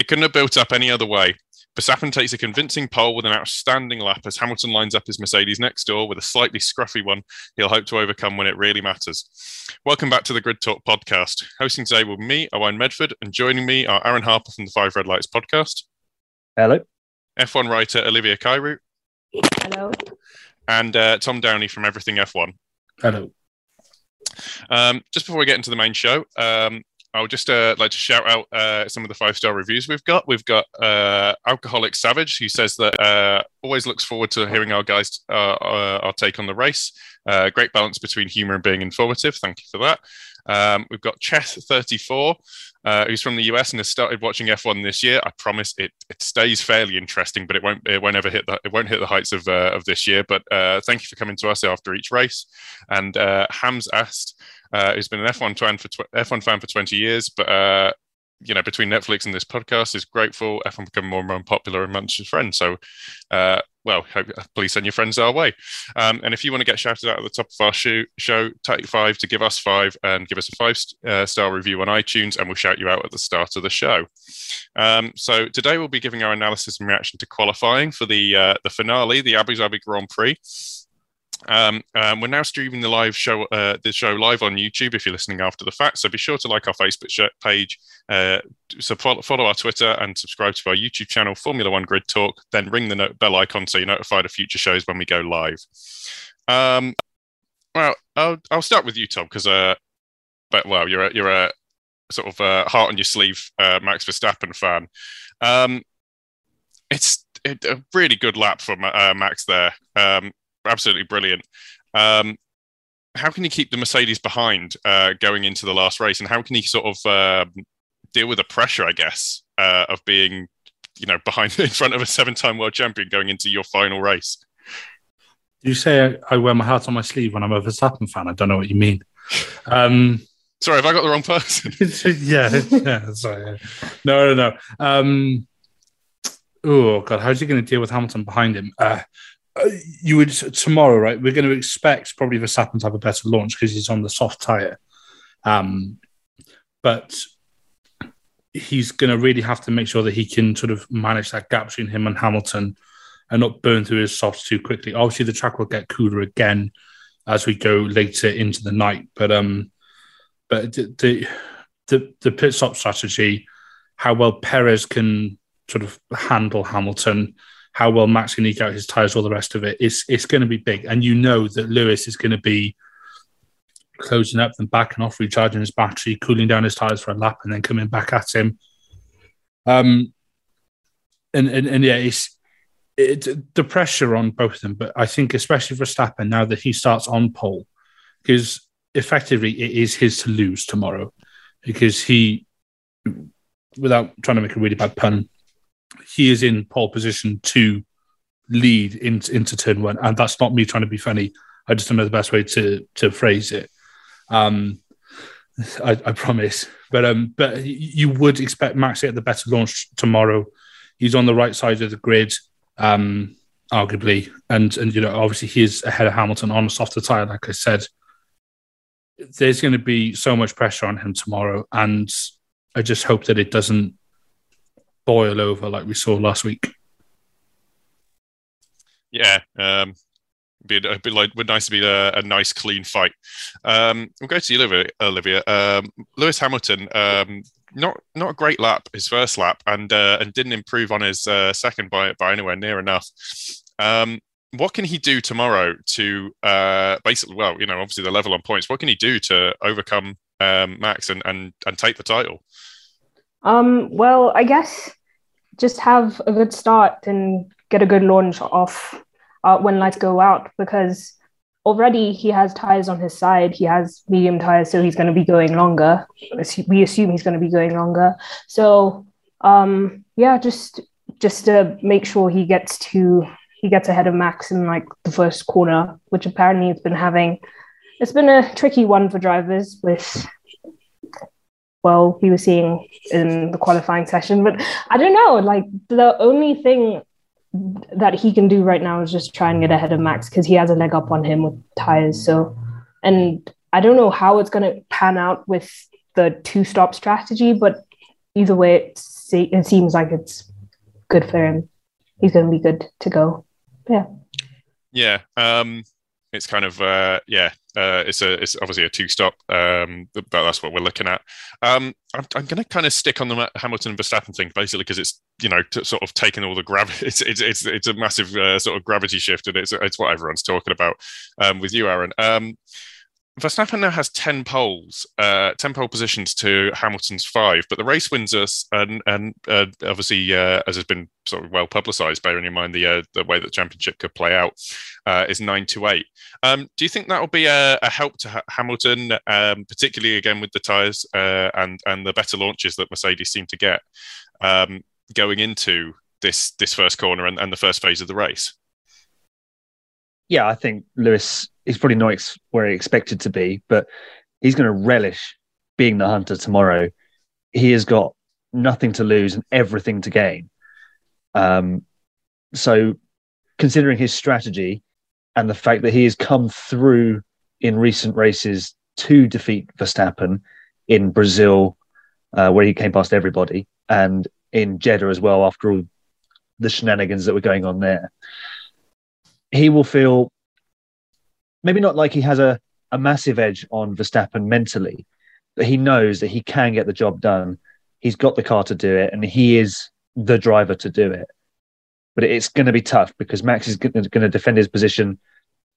It couldn't have built up any other way. Verstappen takes a convincing pole with an outstanding lap as Hamilton lines up his Mercedes next door with a slightly scruffy one he'll hope to overcome when it really matters. Welcome back to the Grid Talk podcast. Hosting today will be me, Owen Medford, and joining me are Aaron Harper from the Five Red Lights podcast. Hello. F1 writer Olivia Kairu. Hello. And uh, Tom Downey from Everything F1. Hello. Um, just before we get into the main show, um, I would just uh, like to shout out uh, some of the five star reviews we've got. We've got uh, Alcoholic Savage, who says that uh, always looks forward to hearing our guys uh, uh, our take on the race. great balance between humor and being informative. Thank you for that. Um, we've got Chess34, who's from the US and has started watching F1 this year. I promise it, it stays fairly interesting, but it won't it won't ever hit the it won't hit the heights of of this year. But thank you for coming to us after each race. And Hams asked uh, who's been an F1 fan for tw- F1 fan for 20 years, but uh, you know, between Netflix and this podcast, is grateful. F1 become more and more popular amongst his friends. So, uh, well, hope, please send your friends our way. Um, and if you want to get shouted out at the top of our show, show, take five to give us five and give us a five uh, star review on iTunes, and we'll shout you out at the start of the show. Um, so today we'll be giving our analysis and reaction to qualifying for the uh, the finale, the Abu Dhabi Grand Prix. Um, um, we're now streaming the live show, uh, the show live on YouTube if you're listening after the fact. So be sure to like our Facebook page, uh, so follow, follow, our Twitter and subscribe to our YouTube channel, Formula One Grid Talk. Then ring the bell icon so you're notified of future shows when we go live. Um, well, I'll, I'll start with you, Tom, because uh, but well, you're a, you're a sort of uh, heart on your sleeve uh, Max Verstappen fan. Um, it's a really good lap from uh, Max there. Um, absolutely brilliant. Um, how can he keep the Mercedes behind uh, going into the last race, and how can he sort of uh, deal with the pressure, I guess, uh, of being, you know, behind in front of a seven-time world champion going into your final race? You say I, I wear my heart on my sleeve when I'm a Verstappen fan? I don't know what you mean. Um, sorry, have I got the wrong person? yeah, yeah, sorry. No, no, no. Um, oh God, how's he going to deal with Hamilton behind him? Uh, uh, you would tomorrow, right? We're going to expect probably Verstappen to have a better launch because he's on the soft tire. Um, but he's going to really have to make sure that he can sort of manage that gap between him and Hamilton and not burn through his softs too quickly. Obviously, the track will get cooler again as we go later into the night, but um, but the the the pit stop strategy, how well Perez can sort of handle Hamilton how well Max can eke out his tires, all the rest of it, it's it's going to be big. And you know that Lewis is going to be closing up, then backing off, recharging his battery, cooling down his tires for a lap, and then coming back at him. Um, and and, and yeah, it's it, the pressure on both of them. But I think especially for Verstappen now that he starts on pole, because effectively it is his to lose tomorrow, because he, without trying to make a really bad pun, he is in pole position to lead into, into turn one. And that's not me trying to be funny. I just don't know the best way to to phrase it. Um, I, I promise. But um, but you would expect Max to get the better launch tomorrow. He's on the right side of the grid, um, arguably, and and you know obviously he's ahead of Hamilton on a softer tire. Like I said, there's going to be so much pressure on him tomorrow, and I just hope that it doesn't boil over like we saw last week. Yeah, um, be a, bit like would nice to be a, a nice clean fight. Um, we'll go to you, Olivia. Olivia. Um, Lewis Hamilton, um, not not a great lap, his first lap, and uh, and didn't improve on his uh, second by by anywhere near enough. Um, what can he do tomorrow to uh, basically, well, you know, obviously the level on points. What can he do to overcome um, Max and, and and take the title? Um, well, I guess just have a good start and get a good launch off uh, when lights go out because already he has tires on his side. He has medium tires, so he's going to be going longer. We assume he's going to be going longer. So um, yeah, just just to make sure he gets to he gets ahead of Max in like the first corner, which apparently he's been having. It's been a tricky one for drivers with well we were seeing in the qualifying session. But I don't know, like the only thing that he can do right now is just try and get ahead of Max because he has a leg up on him with tires. So, and I don't know how it's going to pan out with the two stop strategy, but either way, it see, it seems like it's good for him. He's going to be good to go. Yeah. Yeah. Um, it's kind of uh, yeah, uh, it's a it's obviously a two stop. Um, but that's what we're looking at. Um, I'm, I'm going to kind of stick on the Hamilton and Verstappen thing basically because it's you know t- sort of taking all the gravity. It's it's it's, it's a massive uh, sort of gravity shift, and it's it's what everyone's talking about um, with you, Aaron. Um, Verstappen now has 10 poles, uh, 10 pole positions to Hamilton's five, but the race wins us, and, and uh, obviously, uh, as has been sort of well publicised, bearing in mind the uh, the way that the championship could play out, uh, is nine to eight. Um, do you think that will be a, a help to ha- Hamilton, um, particularly again with the tyres uh, and and the better launches that Mercedes seem to get um, going into this this first corner and, and the first phase of the race? Yeah, I think Lewis he's probably not ex- where he expected to be, but he's going to relish being the hunter tomorrow. He has got nothing to lose and everything to gain. Um, so, considering his strategy and the fact that he has come through in recent races to defeat Verstappen in Brazil, uh, where he came past everybody, and in Jeddah as well, after all the shenanigans that were going on there, he will feel maybe not like he has a, a massive edge on Verstappen mentally, but he knows that he can get the job done. He's got the car to do it, and he is the driver to do it. But it's going to be tough because Max is going to defend his position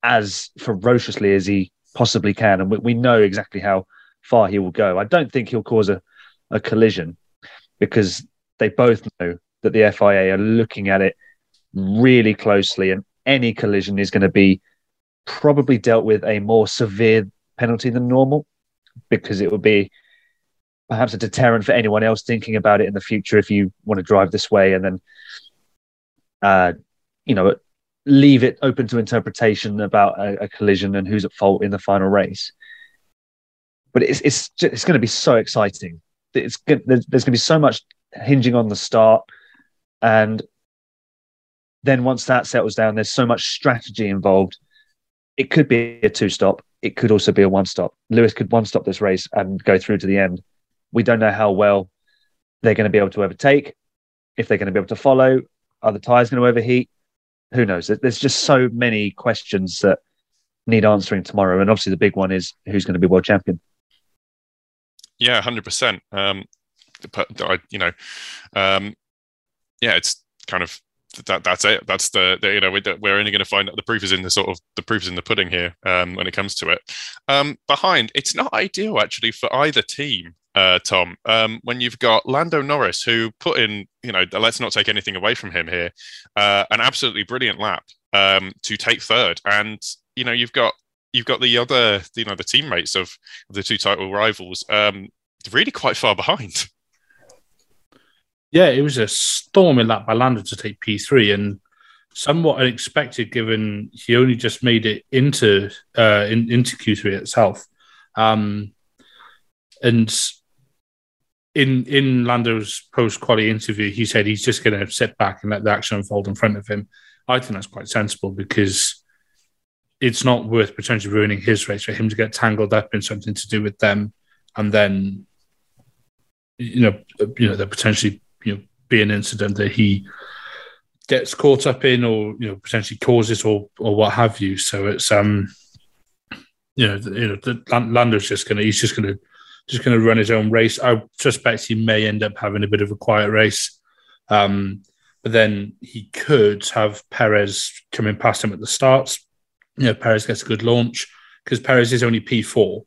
as ferociously as he possibly can. And we, we know exactly how far he will go. I don't think he'll cause a, a collision because they both know that the FIA are looking at it really closely, and any collision is going to be probably dealt with a more severe penalty than normal because it would be perhaps a deterrent for anyone else thinking about it in the future if you want to drive this way and then uh, you know leave it open to interpretation about a, a, collision and who's at fault in the final race. But it's it's it's going to be so exciting. It's there's, there's going to be so much hinging on the start and then once that settles down there's so much strategy involved it could be a two stop. It could also be a one stop. Lewis could one stop this race and go through to the end. We don't know how well they're going to be able to overtake, if they're going to be able to follow. Are the tyres going to overheat? Who knows? There's just so many questions that need answering tomorrow. And obviously, the big one is who's going to be world champion. Yeah, hundred percent. Um, you know, um, yeah, it's kind of that that's it. That's the, the you know we're only going to find out the proof is in the sort of the proof is in the pudding here um, when it comes to it. Um, behind, it's not ideal actually for either team. Uh, Tom, um, when you've got Lando Norris, who put in, you know, let's not take anything away from him here, uh, an absolutely brilliant lap um, to take third, and you know, you've got you've got the other, you know, the teammates of the two title rivals, um, really quite far behind. Yeah, it was a storming lap by Lando to take P3 and somewhat unexpected given he only just made it into uh, in, into Q3 itself. Um, and in in Lando's post quality interview, he said he's just going to sit back and let the action unfold in front of him. I think that's quite sensible because it's not worth potentially ruining his race for him to get tangled up in something to do with them, and then you know you know they're potentially be an incident that he gets caught up in or you know potentially causes or or what have you. So it's um you know you know the, Lando's just gonna he's just gonna just gonna run his own race. I suspect he may end up having a bit of a quiet race. Um, but then he could have Perez coming past him at the start. You know, Perez gets a good launch because Perez is only P4,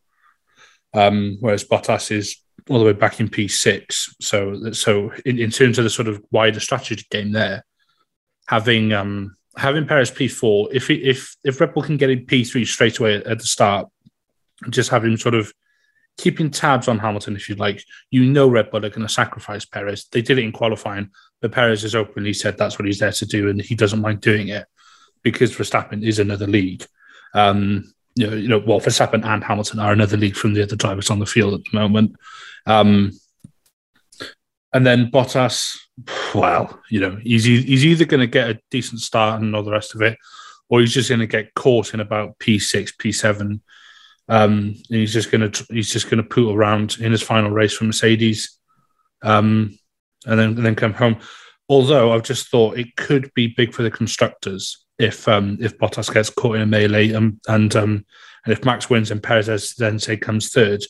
um, whereas Bottas is all the way back in P6. So, so in, in terms of the sort of wider strategy game there, having um, having Perez P4, if if if Red Bull can get in P3 straight away at, the start, just having sort of keeping tabs on Hamilton, if you like, you know Red Bull are going to sacrifice Perez. They did it in qualifying, but Perez has openly said that's what he's there to do, and he doesn't mind doing it because Verstappen is another league. Um, you know, you know, well, Verstappen and Hamilton are another league from the other drivers on the field at the moment. Um, and then Bottas, well, you know, he's he's either going to get a decent start and all the rest of it, or he's just going to get caught in about P six, P seven, um, and he's just going to he's just going to put around in his final race for Mercedes. Um, and then and then come home. Although I've just thought it could be big for the constructors if um, if Bottas gets caught in a melee and and um, and if Max wins and Perez then say comes third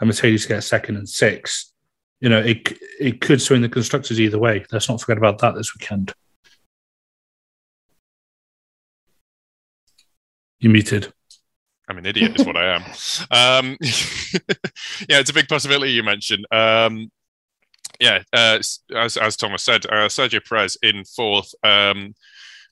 and Mercedes gets second and sixth, you know it it could swing the constructors either way. Let's not forget about that this weekend. You muted. I'm an idiot, is what I am. Um, yeah, it's a big possibility you mentioned. Um, yeah, uh, as as Thomas said, uh, Sergio Perez in fourth. Um,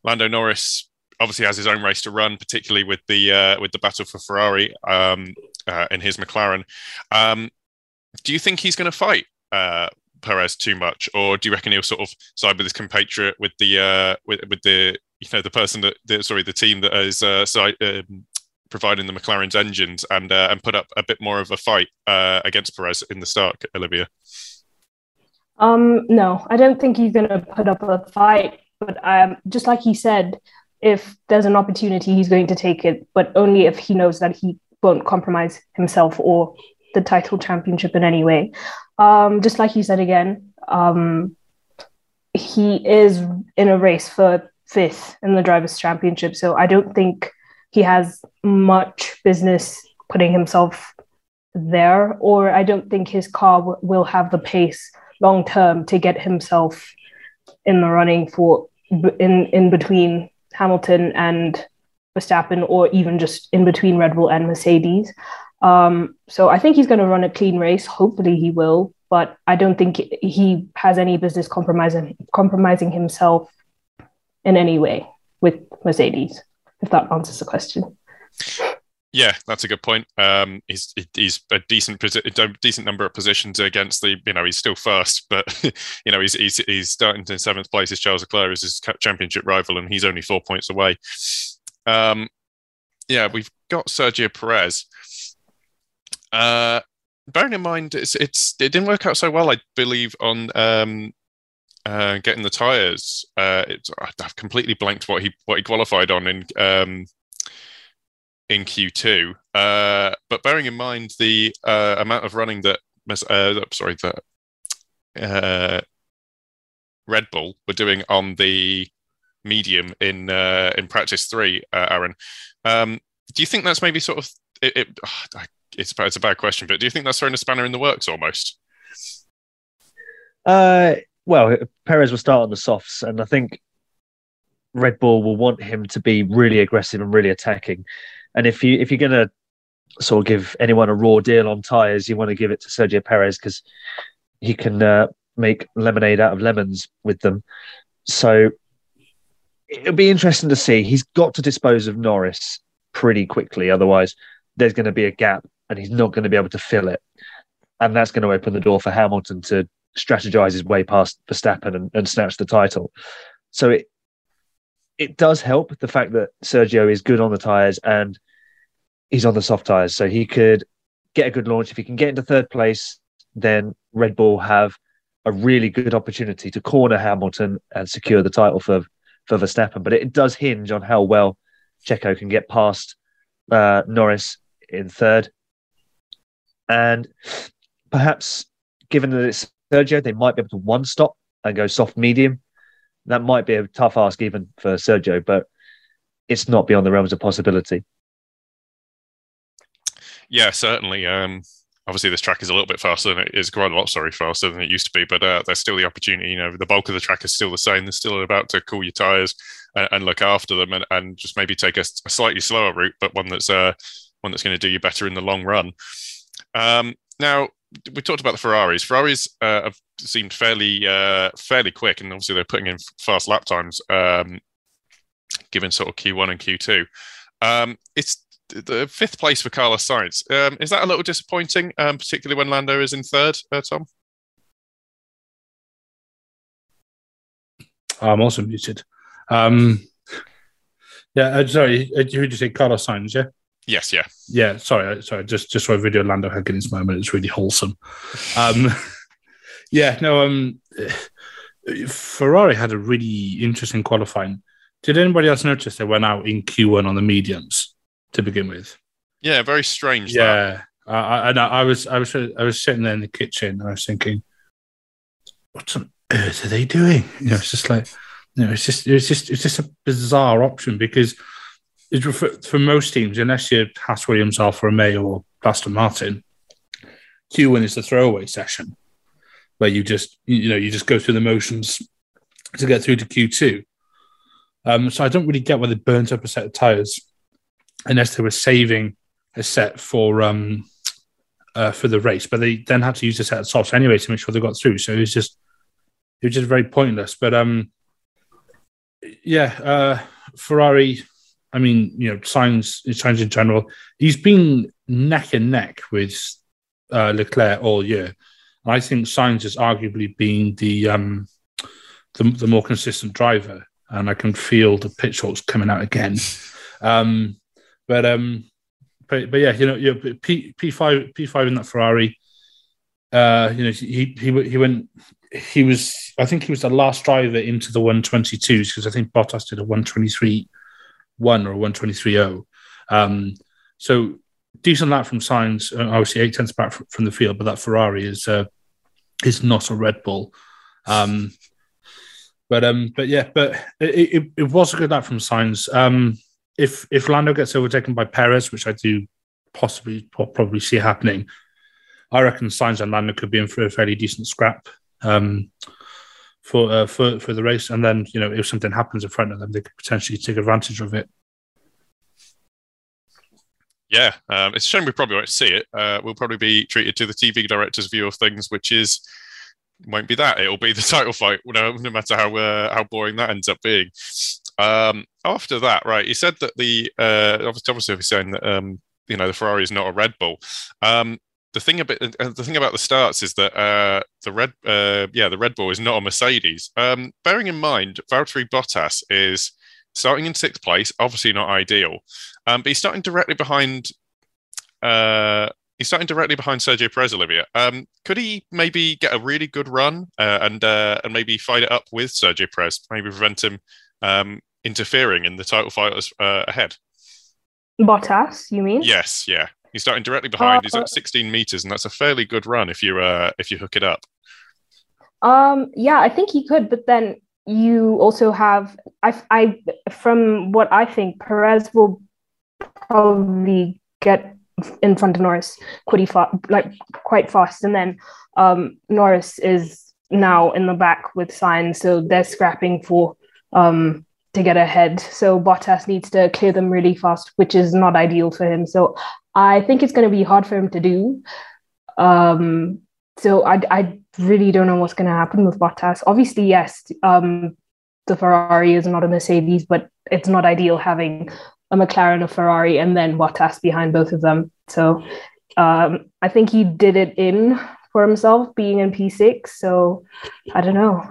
Lando Norris obviously has his own race to run, particularly with the uh, with the battle for Ferrari um, uh, in his McLaren. Um, do you think he's going to fight uh, Perez too much, or do you reckon he'll sort of side with his compatriot with the uh, with with the you know the person that the, sorry the team that is uh, side, um, providing the McLaren's engines and uh, and put up a bit more of a fight uh, against Perez in the start, Olivia? Um, no, I don't think he's going to put up a fight. But um, just like he said, if there's an opportunity, he's going to take it, but only if he knows that he won't compromise himself or the title championship in any way. Um, just like he said again, um, he is in a race for fifth in the drivers' championship, so I don't think he has much business putting himself there, or I don't think his car w- will have the pace long term to get himself in the running for in in between Hamilton and Verstappen, or even just in between Red Bull and Mercedes. Um, so I think he's going to run a clean race. Hopefully, he will, but I don't think he has any business compromising compromising himself in any way with Mercedes if that answers the question. Yeah, that's a good point. Um, he's he's a decent a decent number of positions against the you know he's still first, but you know he's he's he's starting in seventh place. As Charles Leclerc is his championship rival, and he's only four points away. Um, yeah, we've got Sergio Perez. Uh, bearing in mind, it's it's it didn't work out so well, I believe, on um, uh, getting the tires. Uh, I've completely blanked what he what he qualified on in um, in Q2. Uh, but bearing in mind the uh, amount of running that uh, sorry that uh, Red Bull were doing on the medium in in practice three, Aaron, um, do you think that's maybe sort of it, it, it's it's a bad question, but do you think that's throwing a spanner in the works almost? Uh, well, Perez will start on the softs, and I think Red Bull will want him to be really aggressive and really attacking. And if you if you're to sort of give anyone a raw deal on tires, you want to give it to Sergio Perez because he can uh, make lemonade out of lemons with them. So it'll be interesting to see. He's got to dispose of Norris pretty quickly, otherwise there's going to be a gap, and he's not going to be able to fill it. And that's going to open the door for Hamilton to strategize his way past Verstappen and, and snatch the title. So it it does help the fact that Sergio is good on the tires and he's on the soft tires, so he could get a good launch. If he can get into third place, then Red Bull have a really good opportunity to corner Hamilton and secure the title for for Verstappen. But it does hinge on how well Checo can get past uh, Norris in third, and perhaps given that it's Sergio, they might be able to one stop and go soft medium. That might be a tough ask even for Sergio, but it's not beyond the realms of possibility. Yeah, certainly. Um, obviously, this track is a little bit faster than it is quite a lot, sorry, faster than it used to be, but uh, there's still the opportunity. You know, the bulk of the track is still the same. They're still about to cool your tires and, and look after them, and, and just maybe take a, a, slightly slower route, but one that's uh, one that's going to do you better in the long run. Um, now, we talked about the Ferraris. Ferraris uh, have seemed fairly uh, fairly quick, and obviously they're putting in fast lap times, um, given sort of Q1 and Q2. Um, it's the fifth place for Carlos Sainz. Um, is that a little disappointing, um, particularly when Lando is in third, uh, Tom? I'm also muted. Um, yeah, uh, sorry, uh, who did you say? Carlos Sainz, yeah? Yes, yeah, yeah. Sorry, sorry. Just just saw a video Lando in this moment. It's really wholesome. Um, yeah, no. Um, Ferrari had a really interesting qualifying. Did anybody else notice they went out in Q1 on the mediums to begin with? Yeah, very strange. Yeah, I, I, I was I was I was sitting there in the kitchen and I was thinking, what on earth are they doing? You know, it's just like, you know, it's just, it's just, it's just a bizarre option because for, for most teams, unless you're Haas Williams, Alfa Romeo, or Aston Martin, Q1 is the throwaway session where you just, you know, you just go through the motions to get through to Q2. Um, so I don't really get why they burnt up a set of tires unless they were saving a set for um, uh, for the race, but they then had to use a set of softs anyway to make sure they got through. So it was just it was just very pointless. But um, yeah, uh, Ferrari. I mean, you know, Sainz, Sainz in general, he's been neck and neck with uh, Leclerc all year. I think Sainz has arguably been the um, the, the more consistent driver, and I can feel the pitch shorts coming out again. Um, but um, but but yeah, you know, you P P five P five in that Ferrari. Uh, you know, he he he went. He was, I think, he was the last driver into the 122s because I think Bottas did a 123 one or 123 Um, so decent lap from Sainz, uh, obviously eight tenths back from the field, but that Ferrari is uh, is not a Red Bull. Um, but um, but yeah, but it, it, it was a good lap from Sainz. Um, if if Lando gets overtaken by Perez, which I do possibly probably see happening, I reckon Sainz and Lando could be in for a fairly decent scrap um, for uh, for for the race. And then you know if something happens in front of them, they could potentially take advantage of it. Yeah, um, it's a shame we probably won't see it. Uh, we'll probably be treated to the TV director's view of things, which is won't be that. It'll be the title fight, no, no matter how uh, how boring that ends up being. Um, after that, right? You said that the uh, obviously, obviously saying that um, you know the Ferrari is not a Red Bull. Um, the thing about uh, the thing about the starts is that uh, the red uh, yeah the Red Bull is not a Mercedes. Um, bearing in mind, Valtteri Bottas is starting in sixth place, obviously not ideal, um, but he's starting directly behind. Uh, he's starting directly behind Sergio Perez, Olivia. Um, could he maybe get a really good run uh, and uh, and maybe fight it up with Sergio Perez, maybe prevent him um, interfering in the title fight uh, ahead. Bottas, you mean? Yes, yeah. He's starting directly behind. Uh, He's at 16 meters, and that's a fairly good run if you uh, if you hook it up. Um, yeah, I think he could, but then you also have I, I from what I think, Perez will probably get in front of Norris pretty like quite fast, and then um, Norris is now in the back with Sainz, so they're scrapping for um, to get ahead. So Bottas needs to clear them really fast, which is not ideal for him. So I think it's going to be hard for him to do. Um, so I, I really don't know what's going to happen with Bottas. Obviously, yes, um, the Ferrari is not a Mercedes, but it's not ideal having a McLaren, a Ferrari, and then Bottas behind both of them. So um, I think he did it in for himself being in P6. So I don't know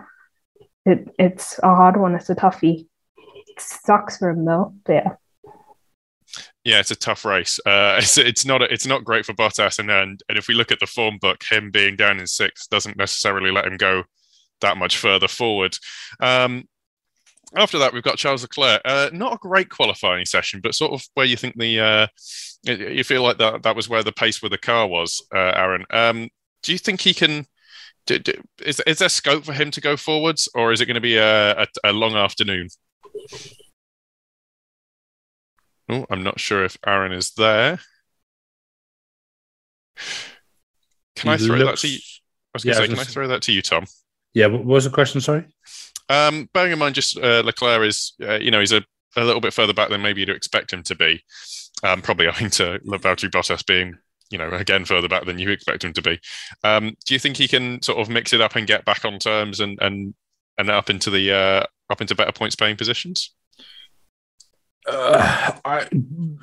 it it's a hard one. It's a toughie. It sucks for him though. But yeah. Yeah, it's a tough race. Uh, it's it's not it's not great for Bottas, and, and and if we look at the form book, him being down in sixth doesn't necessarily let him go that much further forward. Um, after that, we've got Charles Leclerc. Uh, not a great qualifying session, but sort of where you think the uh, you feel like that that was where the pace with the car was, uh, Aaron. Um, do you think he can do, do, is, is there scope for him to go forwards, or is it going to be a, a, a long afternoon? Oh, I'm not sure if Aaron is there. Can I throw looks... that to you? I was going to yeah, say, can I throw that to you, Tom? Yeah, what was the question? Sorry. Um, bearing in mind, just uh, Leclerc is, uh, you know, he's a, a little bit further back than maybe you'd expect him to be. Um, probably owing to Valtteri Bottas being you know, again further back than you expect him to be. Um, do you think he can sort of mix it up and get back on terms and and and up into the uh, up into better points paying positions? Uh, I,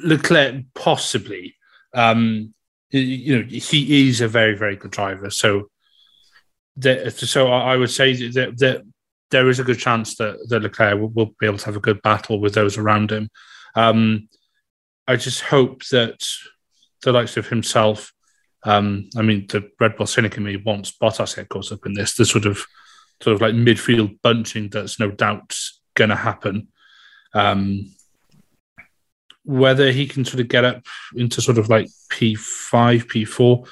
Leclerc possibly. Um, you know, he is a very very good driver. So, that, so I would say that, that there is a good chance that, that Leclerc will, will, be able to have a good battle with those around him. Um, I just hope that the likes of himself. Um, I mean, the Red Bull cynic in me wants Bottas get caught up in this. The sort of sort of like midfield bunching that's no doubt going to happen. Um, whether he can sort of get up into sort of like P5, P4,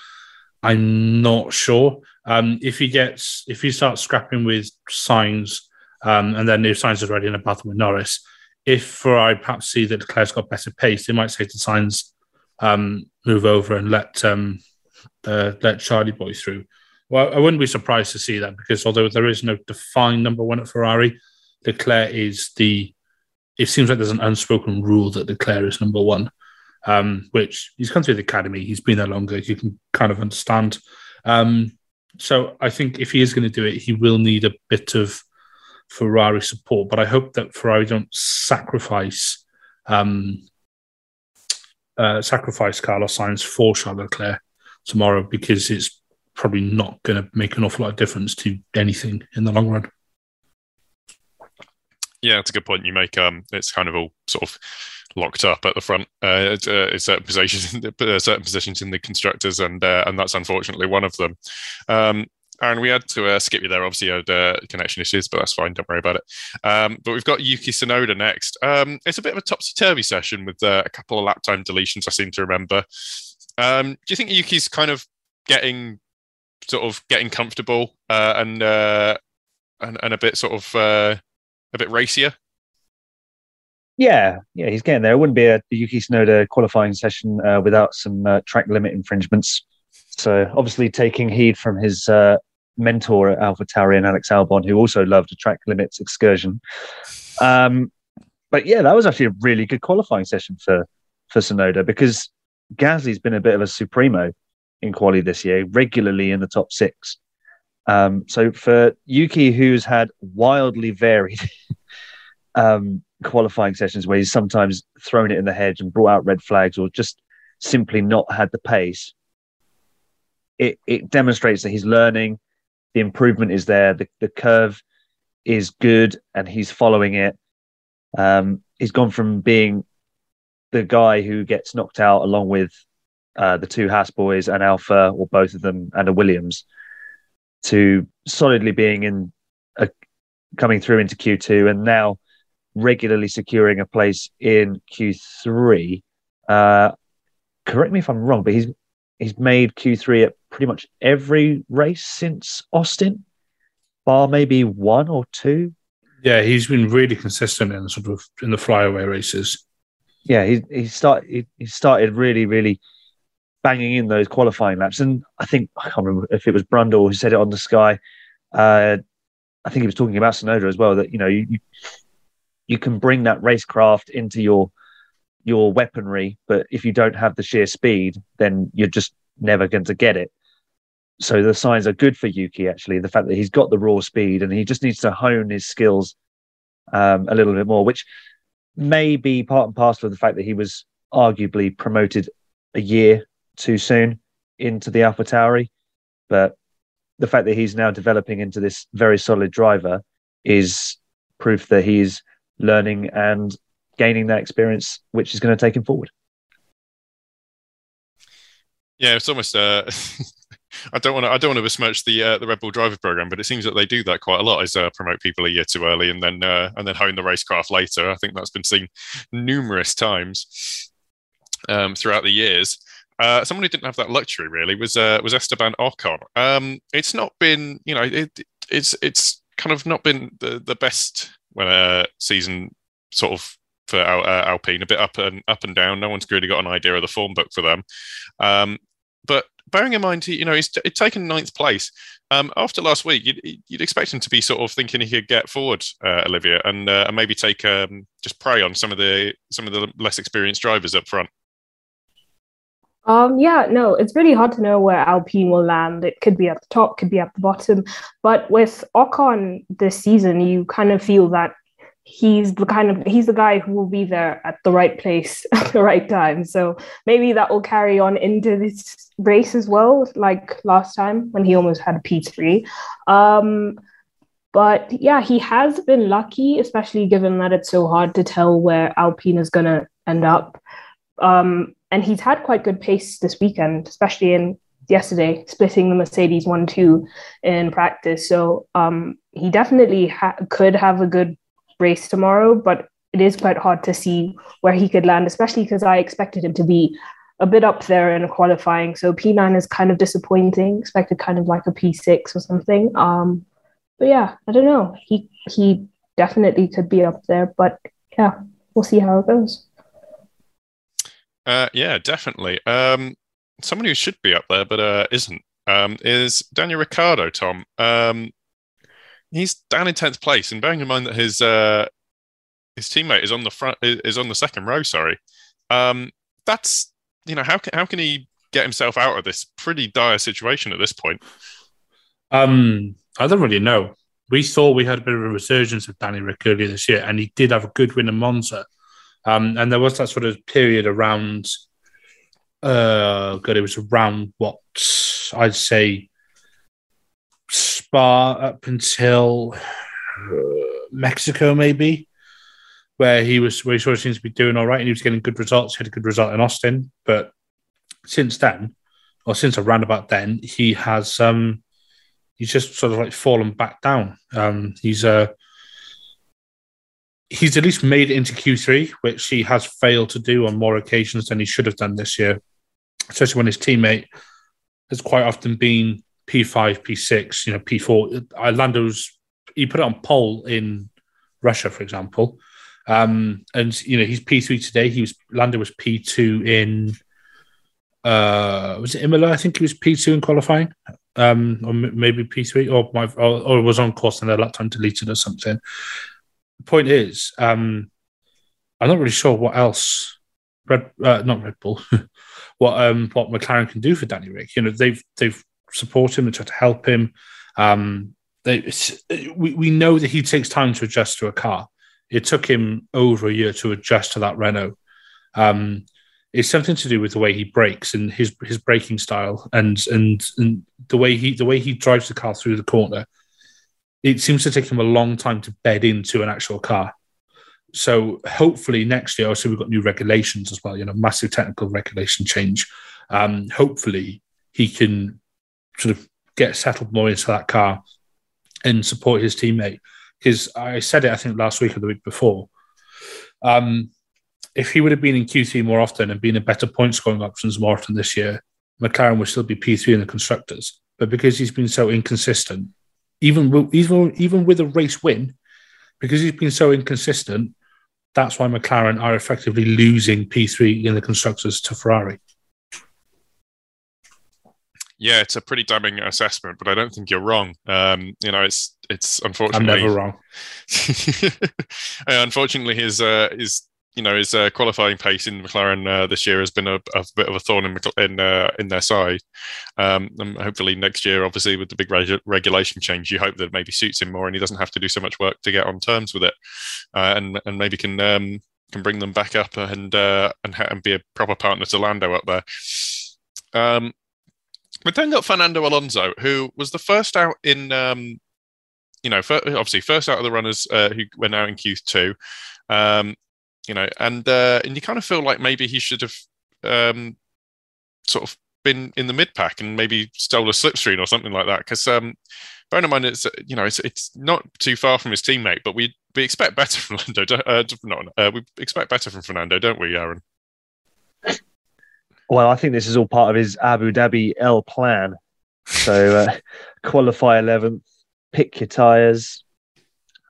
I'm not sure. Um, if he gets, if he starts scrapping with Sainz, um, and then if Sainz is ready in a battle with Norris, if Ferrari perhaps see that Leclerc's got better pace, they might say to Sainz, um, move over and let um, uh, let Charlie Boy through. Well, I wouldn't be surprised to see that because although there is no defined number one at Ferrari, Leclerc is the. It seems like there's an unspoken rule that Leclerc is number one, um, which he's come through the academy. He's been there longer. You can kind of understand. Um, so I think if he is going to do it, he will need a bit of Ferrari support. But I hope that Ferrari don't sacrifice um, uh, sacrifice Carlos Sainz for Charles Leclerc tomorrow because it's probably not going to make an awful lot of difference to anything in the long run. Yeah, it's a good point you make. Um, it's kind of all sort of locked up at the front. Uh, uh, certain positions, uh, certain positions in the constructors, and uh, and that's unfortunately one of them. Um, Aaron, we had to uh, skip you there. Obviously, you had uh, connection issues, but that's fine. Don't worry about it. Um, but we've got Yuki Tsunoda next. Um, it's a bit of a topsy turvy session with uh, a couple of lap time deletions. I seem to remember. Um, do you think Yuki's kind of getting sort of getting comfortable uh, and, uh, and and a bit sort of uh, a bit racier? Yeah, yeah, he's getting there. It wouldn't be a Yuki Tsunoda qualifying session without some track limit infringements. So obviously taking heed from his uh, mentor at AlphaTauri and Alex Albon, who also loved a track limits excursion. Um, but yeah, that was actually a really good qualifying session for for Tsunoda because Gasly's been a bit of a supremo in quali this year, regularly in the top six. Um, so for Yuki, who's had wildly varied um, qualifying sessions where he's sometimes thrown it in the hedge and brought out red flags or just simply not had the pace, it, it demonstrates that he's learning the improvement is there. The, the curve is good and he's following it. Um, he's gone from being the guy who gets knocked out along with uh, the two Haas boys and Alpha, or both of them, and a Williams, to solidly being in a, coming through into Q2 and now regularly securing a place in Q3. Uh, correct me if I'm wrong, but he's he's made Q3 at pretty much every race since Austin, bar maybe one or two. Yeah, he's been really consistent in sort of in the flyaway races. Yeah, he he started he, he started really really banging in those qualifying laps, and I think I can't remember if it was Brundle who said it on the Sky. Uh, I think he was talking about Tsunoda as well. That you know you you can bring that racecraft into your your weaponry, but if you don't have the sheer speed, then you're just never going to get it. So the signs are good for Yuki. Actually, the fact that he's got the raw speed and he just needs to hone his skills um, a little bit more, which may be part and parcel of the fact that he was arguably promoted a year too soon into the Alpha Tauri. But the fact that he's now developing into this very solid driver is proof that he's learning and gaining that experience, which is going to take him forward. Yeah, it's almost. Uh, I don't want to. I don't want to besmirch the uh, the Red Bull driver program, but it seems that they do that quite a lot. Is uh, promote people a year too early and then uh, and then hone the racecraft later. I think that's been seen numerous times um, throughout the years. Uh, someone who didn't have that luxury really was uh, was Esteban Ocon. Um, it's not been, you know, it, it's it's kind of not been the the best when a season sort of for uh, Alpine, a bit up and up and down. No one's really got an idea of the form book for them. Um, but bearing in mind, you know, he's, he's taken ninth place. Um, after last week, you'd, you'd, expect him to be sort of thinking he could get forward, uh, Olivia, and, uh, and maybe take um, just prey on some of the some of the less experienced drivers up front. Um, yeah, no, it's really hard to know where Alpine will land. It could be at the top, could be at the bottom. But with Ocon this season, you kind of feel that he's the kind of he's the guy who will be there at the right place at the right time so maybe that will carry on into this race as well like last time when he almost had a p3 um but yeah he has been lucky especially given that it's so hard to tell where alpine is going to end up um and he's had quite good pace this weekend especially in yesterday splitting the mercedes 1-2 in practice so um he definitely ha- could have a good race tomorrow, but it is quite hard to see where he could land, especially because I expected him to be a bit up there in qualifying. So P9 is kind of disappointing. Expected kind of like a P6 or something. Um, but yeah, I don't know. He he definitely could be up there, but yeah, we'll see how it goes. Uh, yeah, definitely. Um, someone who should be up there but uh, isn't um, is Daniel Ricciardo. Tom, um, he's down in tenth place, and bearing in mind that his uh, his teammate is on the front is on the second row. Sorry, um, that's you know how can how can he get himself out of this pretty dire situation at this point? Um, I don't really know. We thought we had a bit of a resurgence of Danny earlier this year, and he did have a good win in Monza. Um, and there was that sort of period around, uh, God, it was around what I'd say Spa up until uh, Mexico, maybe, where he was where he sort of seems to be doing all right and he was getting good results. He had a good result in Austin, but since then, or since around about then, he has um he's just sort of like fallen back down. Um, he's uh he's at least made it into Q3, which he has failed to do on more occasions than he should have done this year, especially when his teammate has quite often been P5, P6, you know, P4. Lando's, he put it on pole in Russia, for example. Um, and, you know, he's P3 today. He was, Lando was P2 in, uh, was it Imola? I think he was P2 in qualifying. Um, or maybe P3, or my, or, or was on course and their lap time deleted or something the point is, um, I'm not really sure what else Red, uh, not Red Bull, what um, what McLaren can do for Danny Rick. You know, they've they've supported him, they try to help him. Um, they, we we know that he takes time to adjust to a car. It took him over a year to adjust to that Renault. Um, it's something to do with the way he brakes and his his braking style and and and the way he the way he drives the car through the corner it seems to take him a long time to bed into an actual car. So hopefully next year, also we've got new regulations as well, you know, massive technical regulation change. Um, hopefully he can sort of get settled more into that car and support his teammate. Because I said it, I think last week or the week before. Um, if he would have been in Q3 more often and been in better point scoring options more often this year, McLaren would still be P3 in the constructors. But because he's been so inconsistent, even even even with a race win, because he's been so inconsistent. That's why McLaren are effectively losing P3 in the constructors to Ferrari. Yeah, it's a pretty damning assessment, but I don't think you're wrong. Um, you know, it's it's unfortunately I'm never wrong. unfortunately, his uh, his you know his uh, qualifying pace in McLaren uh, this year has been a, a, bit of a thorn in in, uh, in their side. Um, and hopefully next year, obviously with the big reg- regulation change, you hope that maybe suits him more and he doesn't have to do so much work to get on terms with it, uh, and and maybe can um, can bring them back up and uh, and and be a proper partner to Lando up there. Um, but then got Fernando Alonso, who was the first out in. Um, you know, obviously, first out of the runners uh, who went out in Q2. Um, you know, and uh, and you kind of feel like maybe he should have um, sort of been in the mid pack and maybe stole a slipstream or something like that. Because um, bear in mind, it's you know, it's it's not too far from his teammate, but we we expect better from Lando. Uh, not uh, we expect better from Fernando, don't we, Aaron? Well, I think this is all part of his Abu Dhabi El Plan. So uh, qualify 11th, pick your tyres,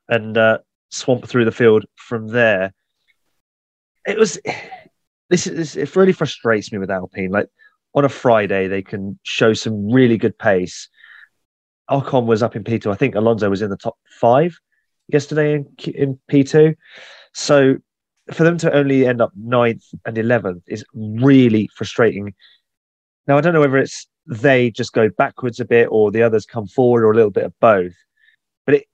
and uh, swamp through the field from there it was this is it really frustrates me with Alpine. Like on a Friday, they can show some really good pace. Ocon was up in P2. I think Alonso was in the top five yesterday in, in P2. So for them to only end up ninth and 11th is really frustrating. Now, I don't know whether it's they just go backwards a bit or the others come forward or a little bit of both. But it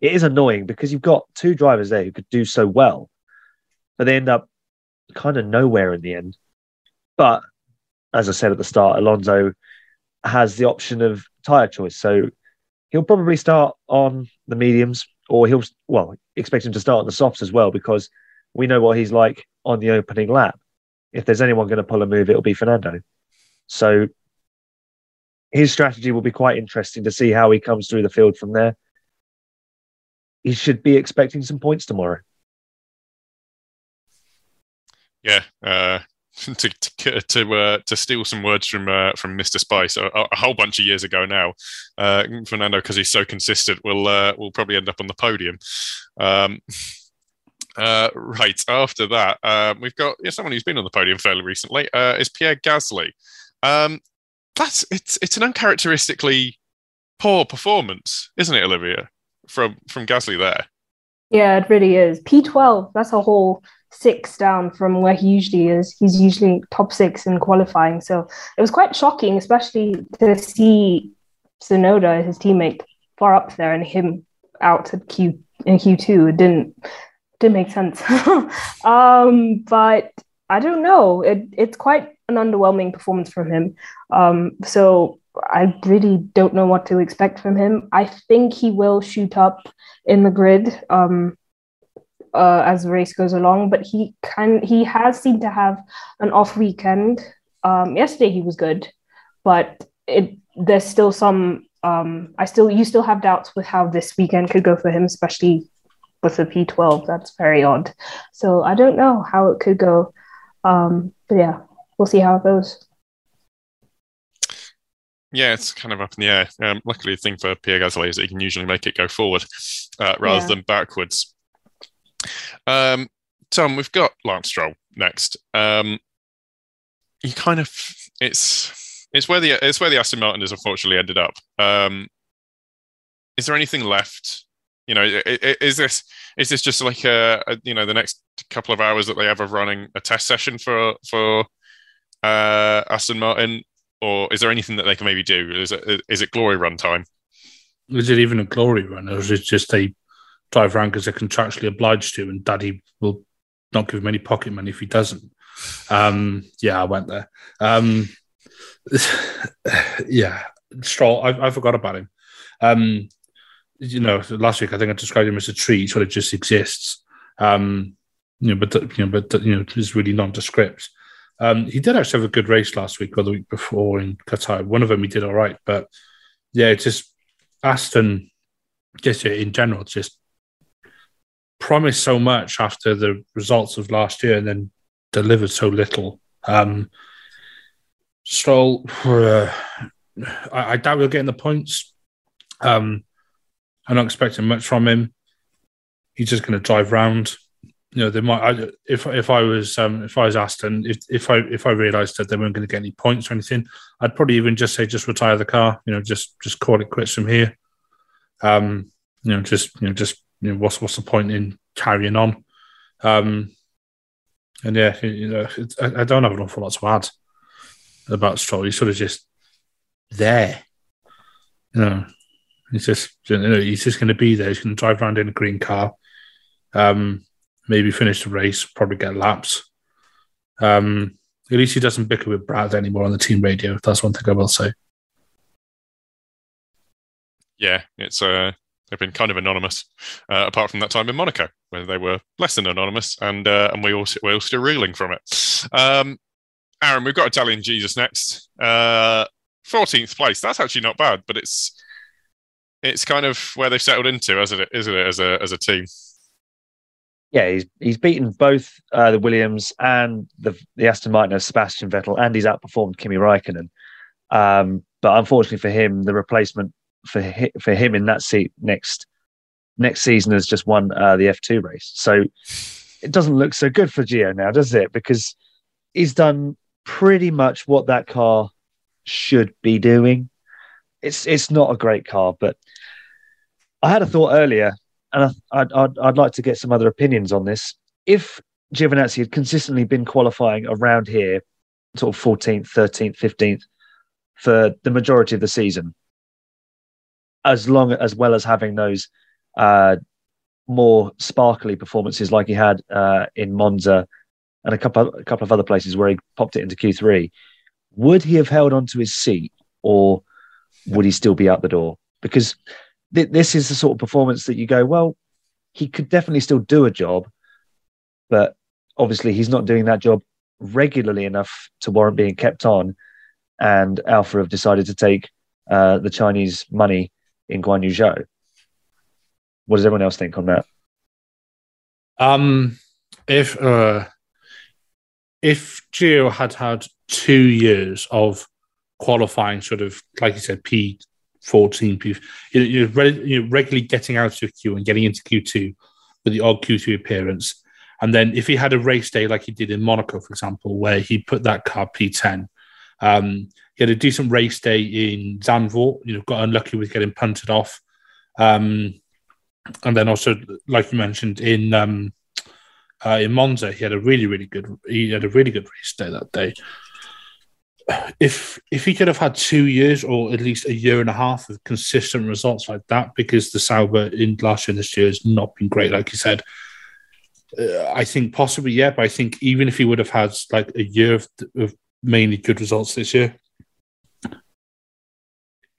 it is annoying because you've got two drivers there who could do so well but they end up kind of nowhere in the end. But as I said at the start, Alonso has the option of tyre choice. So he'll probably start on the mediums or he'll, well, expect him to start on the softs as well because we know what he's like on the opening lap. If there's anyone going to pull a move, it'll be Fernando. So his strategy will be quite interesting to see how he comes through the field from there. He should be expecting some points tomorrow yeah, uh, to to to, uh, to steal some words from uh, from Mr. Spice a, a, whole bunch of years ago now. Uh, Fernando, because he's so consistent, will uh, will probably end up on the podium. Um, uh, right after that, uh, we've got yeah, someone who's been on the podium fairly recently. Is Pierre Gasly. Um, that's it's it's an uncharacteristically poor performance, isn't it, Olivia? From from Gasly there. Yeah, it really is. P12. That's a whole six down from where he usually is. He's usually top six in qualifying. So it was quite shocking, especially to see Tsunoda, his teammate, far up there and him out at Q in Q2. It didn't didn't make sense. um, but I don't know. It, it's quite an underwhelming performance from him. Um, so I really don't know what to expect from him. I think he will shoot up in the grid um, uh, as the race goes along, but he can he has seemed to have an off weekend. Um, yesterday he was good, but it there's still some. Um, I still you still have doubts with how this weekend could go for him, especially with the P12. That's very odd. So I don't know how it could go. Um, but yeah, we'll see how it goes. Yeah, it's kind of up in the air. Um, luckily, the thing for Pierre Gasly is that he can usually make it go forward uh, rather yeah. than backwards. Um, Tom, we've got Lance Stroll next. Um, you kind of it's it's where the it's where the Aston Martin has unfortunately ended up. Um, is there anything left you know, is this is this just like a, a, you know the next couple of hours that they have of running a test session for for uh, Aston Martin, or is there anything that they can maybe do? Is it is it glory run time? Is it even a glory run, or is it just a drive around because they're contractually obliged to, and Daddy will not give him any pocket money if he doesn't? Um, yeah, I went there. Um, yeah, Stroll. I, I forgot about him. Um, you know, last week I think I described him as a tree, sort of just exists. Um, you know, but you know, but you know, is really nondescript. Um, he did actually have a good race last week or the week before in Qatar. One of them he did all right, but yeah, it's just Aston, just in general, just promised so much after the results of last year and then delivered so little. Um, Stroll, uh, I, I doubt we'll get in the points. Um, I'm not expecting much from him. He's just going to drive round. You know, they might. I, if if I was um, if I was Aston, if if I if I realised that they weren't going to get any points or anything, I'd probably even just say just retire the car. You know, just just call it quits from here. Um, you know, just you know, just you know, what's what's the point in carrying on? Um, and yeah, you know, I, I, don't have an awful lot to add about Stroll. He's sort of just there. You know, He's just you know, he's just going to be there. He's going to drive around in a green car, um, maybe finish the race, probably get laps. Um, at least he doesn't bicker with Brad anymore on the team radio. That's one thing I will say. Yeah, it's uh, they've been kind of anonymous, uh, apart from that time in Monaco where they were less than anonymous, and uh, and we all we're all still reeling from it. Um, Aaron, we've got Italian Jesus next. Uh, 14th place. That's actually not bad, but it's it's kind of where they've settled into, isn't it? Isn't it as a as a team? Yeah, he's he's beaten both uh, the Williams and the the Aston Martin of Sebastian Vettel, and he's outperformed Kimi Raikkonen. Um, but unfortunately for him, the replacement for hi, for him in that seat next next season has just won uh, the F2 race. So it doesn't look so good for Gio now, does it? Because he's done pretty much what that car should be doing. It's it's not a great car, but I had a thought earlier, and I'd, I'd, I'd like to get some other opinions on this. If Giovinazzi had consistently been qualifying around here, sort of 14th, 13th, 15th, for the majority of the season, as long as well as having those uh, more sparkly performances like he had uh, in Monza and a couple a couple of other places where he popped it into Q3, would he have held on to his seat or would he still be out the door? Because th- this is the sort of performance that you go, well, he could definitely still do a job, but obviously he's not doing that job regularly enough to warrant being kept on. And Alfa have decided to take uh, the Chinese money in Guanyu Zhou. What does everyone else think on that? Um, if uh, if Gio had had two years of qualifying, sort of like you said, P fourteen, P, you know, you know, regularly getting out of Q and getting into Q two with the odd Q two appearance, and then if he had a race day like he did in Monaco, for example, where he put that car P ten. Um, he had a decent race day in Zandvoort. You know, got unlucky with getting punted off, um, and then also, like you mentioned, in um, uh, in Monza, he had a really, really good. He had a really good race day that day. If if he could have had two years or at least a year and a half of consistent results like that, because the Sauber in last year and this year has not been great, like you said. Uh, I think possibly yeah, but I think even if he would have had like a year of, of mainly good results this year,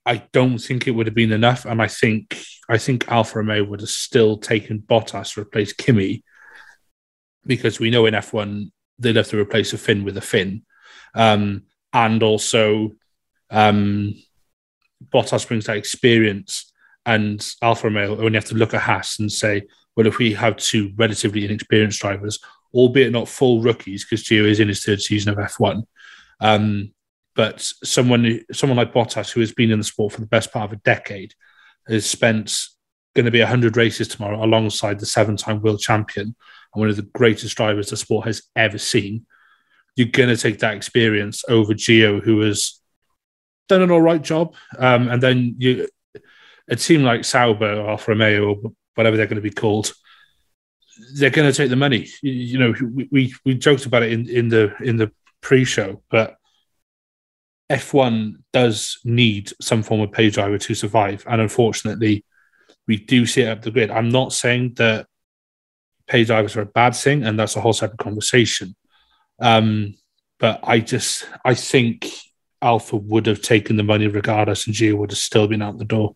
I don't think it would have been enough. And I think I think Alfa Romeo would have still taken Bottas to replace Kimi because we know in F1 they'd have to replace a fin with a fin. Um, and also um, Bottas brings that experience and Alfa Romeo only have to look at Haas and say, well, if we have two relatively inexperienced drivers, albeit not full rookies, because Gio is in his third season of F1, um, but someone someone like Bottas, who has been in the sport for the best part of a decade, has spent going to be 100 races tomorrow alongside the seven time world champion and one of the greatest drivers the sport has ever seen. You're going to take that experience over Gio, who has done an all right job. Um, and then you, it seemed like Sauber or Alfa Romeo or whatever they're going to be called, they're going to take the money. You, you know, we, we, we joked about it in, in the in the pre-show, but F1 does need some form of pay driver to survive. And unfortunately, we do see it up the grid. I'm not saying that pay drivers are a bad thing, and that's a whole separate conversation. Um, but I just, I think Alfa would have taken the money regardless, and Gio would have still been out the door.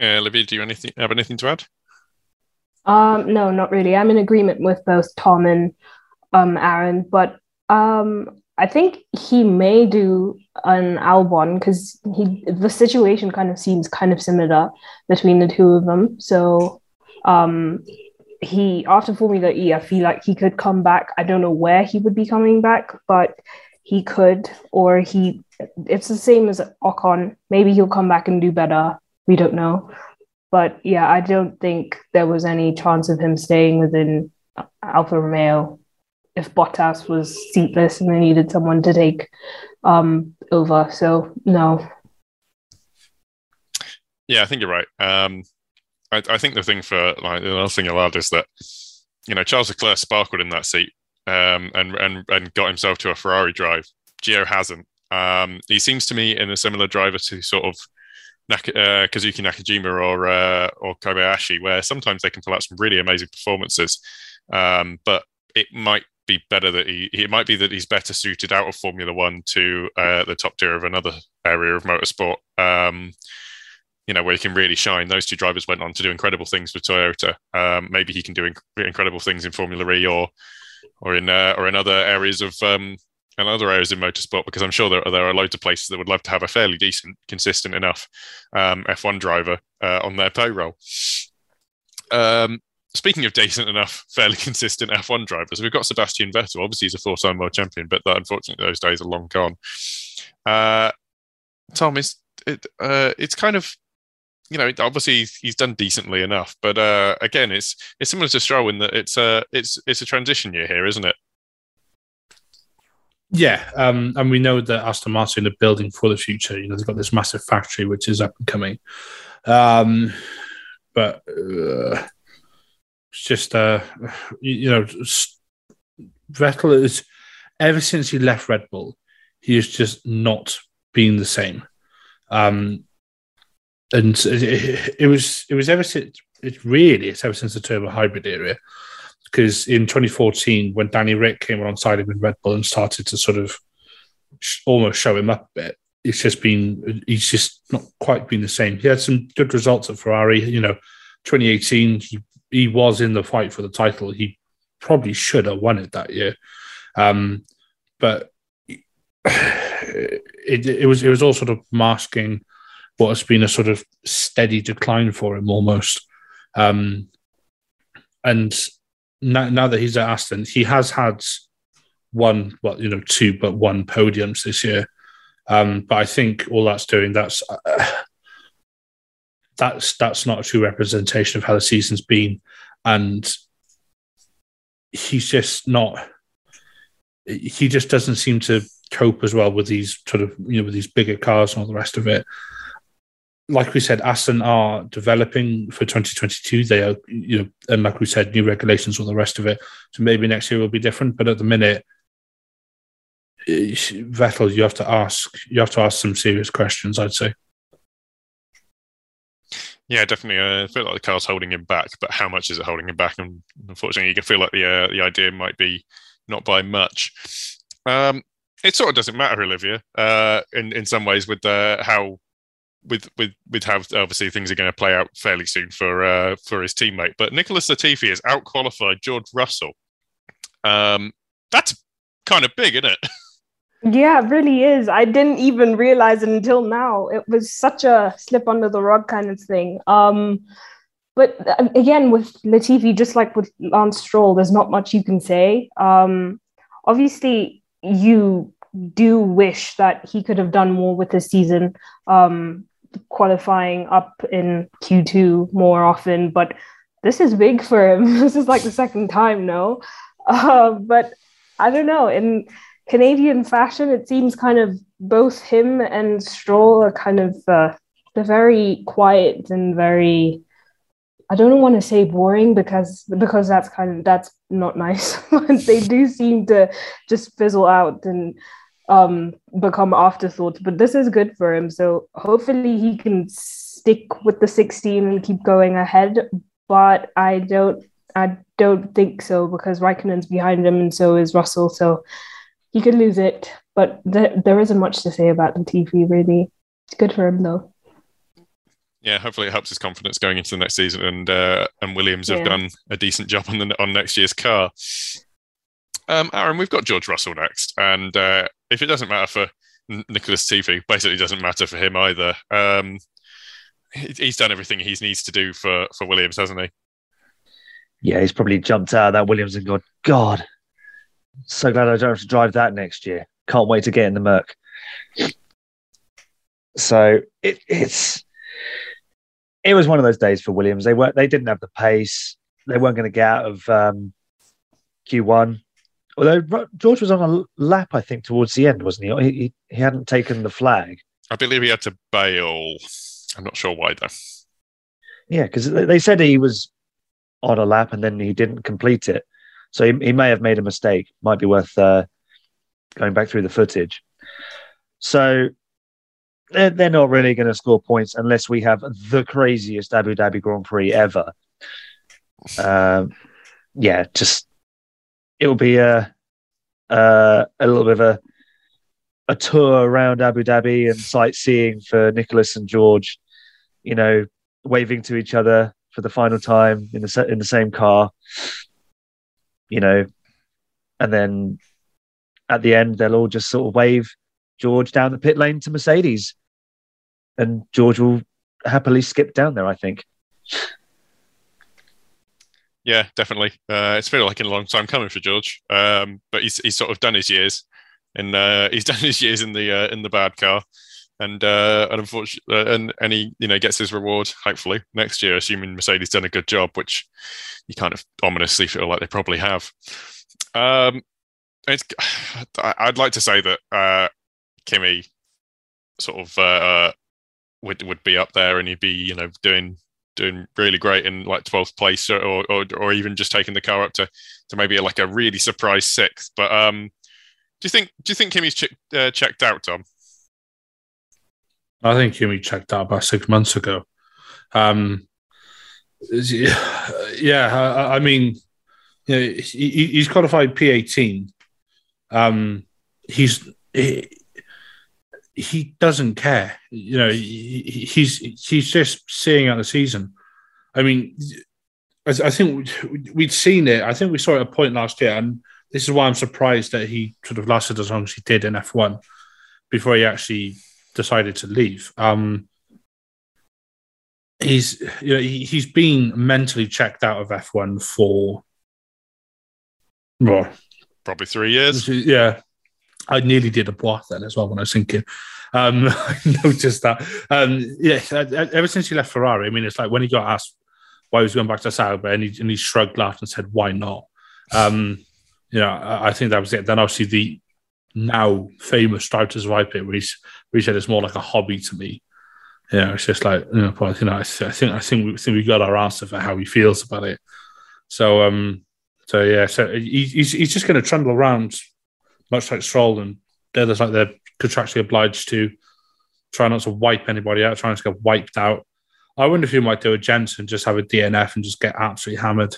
Uh, Olivia, do you anything, have anything to add? Um, no, not really. I'm in agreement with both Tom and um, Aaron, but um, I think he may do an Albon because he the situation kind of seems kind of similar between the two of them. So um, he after Formula E, I feel like he could come back. I don't know where he would be coming back, but he could, or he. It's the same as Ocon. Maybe he'll come back and do better. We don't know, but yeah, I don't think there was any chance of him staying within Alfa Romeo if Bottas was seatless and they needed someone to take um, over. So no. Yeah, I think you're right. Um, I, I, think the thing for like the other thing I'll add is that you know Charles Leclerc sparkled in that seat um, and and and got himself to a Ferrari drive. Gio hasn't. Um, he seems to me in a similar driver to sort of Uh, Kazuki Nakajima or uh, or Kobayashi, where sometimes they can pull out some really amazing performances, um, but it might be better that he it might be that he's better suited out of Formula One to uh, the top tier of another area of motorsport. Um, you know where he can really shine. Those two drivers went on to do incredible things with Toyota. Um, maybe he can do inc- incredible things in Formula E or or in uh, or in other areas of um, and other areas in motorsport because I'm sure there, there are loads of places that would love to have a fairly decent, consistent enough um, F1 driver uh, on their payroll. Um, speaking of decent enough, fairly consistent F1 drivers, we've got Sebastian Vettel. Obviously, he's a four-time world champion, but that, unfortunately, those days are long gone. Uh, Tom, is it, uh, it's kind of you know, obviously he's done decently enough, but uh, again, it's it's similar to Stroll in that it's a it's it's a transition year here, isn't it? Yeah, um, and we know that Aston Martin are building for the future. You know, they've got this massive factory which is up and coming, um, but uh, it's just uh, you know, Vettel is ever since he left Red Bull, he has just not been the same. Um, and it, it, was it was ever since it really it's ever since the turbo hybrid era because in 2014 when Danny Ric came alongside him in Red Bull and started to sort of sh- almost show him up a bit it's just been he's just not quite been the same he had some good results at Ferrari you know 2018 he he was in the fight for the title. He probably should have won it that year, um, but it, it was it was all sort of masking what has been a sort of steady decline for him almost. Um, and now, now that he's at Aston, he has had one, well, you know, two, but one podiums this year. Um, but I think all that's doing that's uh, that's that's not a true representation of how the season's been, and he's just not. He just doesn't seem to cope as well with these sort of you know with these bigger cars and all the rest of it. Like we said, Aston are developing for 2022. They are, you know, and like we said, new regulations, all the rest of it. So maybe next year will be different. But at the minute, Vettel, you have to ask you have to ask some serious questions. I'd say. Yeah, definitely. Uh, I feel like the car's holding him back, but how much is it holding him back? And unfortunately, you can feel like the uh, the idea might be not by much. Um, it sort of doesn't matter, Olivia, uh, in in some ways with uh, how with with with how obviously things are going to play out fairly soon for uh, for his teammate. But Nicholas Latifi has outqualified George Russell. Um, that's kind of big, isn't it? Yeah, it really is. I didn't even realize it until now. It was such a slip under the rug kind of thing. Um, but uh, again, with Latifi, just like with Lance Stroll, there's not much you can say. Um, obviously, you do wish that he could have done more with this season, um, qualifying up in Q2 more often. But this is big for him. this is like the second time, no? Uh, but I don't know. In Canadian fashion, it seems kind of both him and Stroll are kind of uh, they're very quiet and very. I don't want to say boring because because that's kind of that's not nice. they do seem to just fizzle out and um, become afterthoughts. But this is good for him, so hopefully he can stick with the 16 and keep going ahead. But I don't I don't think so because Raikkonen's behind him and so is Russell. So he could lose it, but th- there isn't much to say about Latifi really. It's good for him though. Yeah, hopefully it helps his confidence going into the next season, and uh, and Williams yeah. have done a decent job on the on next year's car. Um, Aaron, we've got George Russell next, and uh, if it doesn't matter for Nicholas Latifi, basically doesn't matter for him either. Um, he's done everything he needs to do for for Williams, hasn't he? Yeah, he's probably jumped out of that Williams and gone, God, so glad I don't have to drive that next year. Can't wait to get in the Merc. So it, it's it was one of those days for Williams. They weren't they didn't have the pace. They weren't going to get out of um, Q1. Although George was on a lap, I think, towards the end, wasn't he? He, he hadn't taken the flag. I believe he had to bail. I'm not sure why though. Yeah, because they said he was on a lap and then he didn't complete it. So he, he may have made a mistake. Might be worth uh, going back through the footage. So they're, they're not really going to score points unless we have the craziest Abu Dhabi Grand Prix ever. Um, yeah, just it'll be a a, a little bit of a a tour around Abu Dhabi and sightseeing for Nicholas and George. You know, waving to each other for the final time in the in the same car you know, and then at the end they'll all just sort of wave George down the pit lane to Mercedes, and George will happily skip down there. I think. Yeah, definitely. Uh, it's been like a long time coming for George, um, but he's he's sort of done his years, and uh, he's done his years in the uh, in the bad car, and uh, and unfortunately, uh, and and he you know gets his reward hopefully next year, assuming Mercedes done a good job, which you kind of ominously feel like they probably have. Um, it's, I'd like to say that uh, Kimi sort of would would be up there and he'd be you know doing doing really great in like 12th place or, or or even just taking the car up to to maybe like a really surprise sixth. But um, do you think do you think Kimi's ch- uh, checked out, Tom? I think Kimi checked out about six months ago. Um, yeah, I, I mean, you know, he, he's qualified P18. Um, he's he, he doesn't care. You know, he, he's he's just seeing out the season. I mean, I, I think we'd seen it. I think we saw it at a point last year, and this is why I'm surprised that he sort of lasted as long as he did in F1 before he actually decided to leave. Um, he's you know he, he's been mentally checked out of F1 for Well, Probably three years. yeah, I nearly did a bois then as well when I was thinking. Um, I noticed that. Um, yeah, ever since he left Ferrari, I mean, it's like when he got asked why he was going back to Sauber, and he, and he shrugged, laughed, and said, "Why not?" Um, you know, I, I think that was it. Then obviously the now famous Drive to Survive bit, where, he's, where he said it's more like a hobby to me. You know, it's just like you know, I, th- I think I think we think we got our answer for how he feels about it. So, um, so yeah, so he, he's he's just going to trundle around, much like Stroll, and they're just like they're contractually obliged to try not to wipe anybody out, trying to get wiped out. I wonder if he might do a Jensen, just have a DNF and just get absolutely hammered.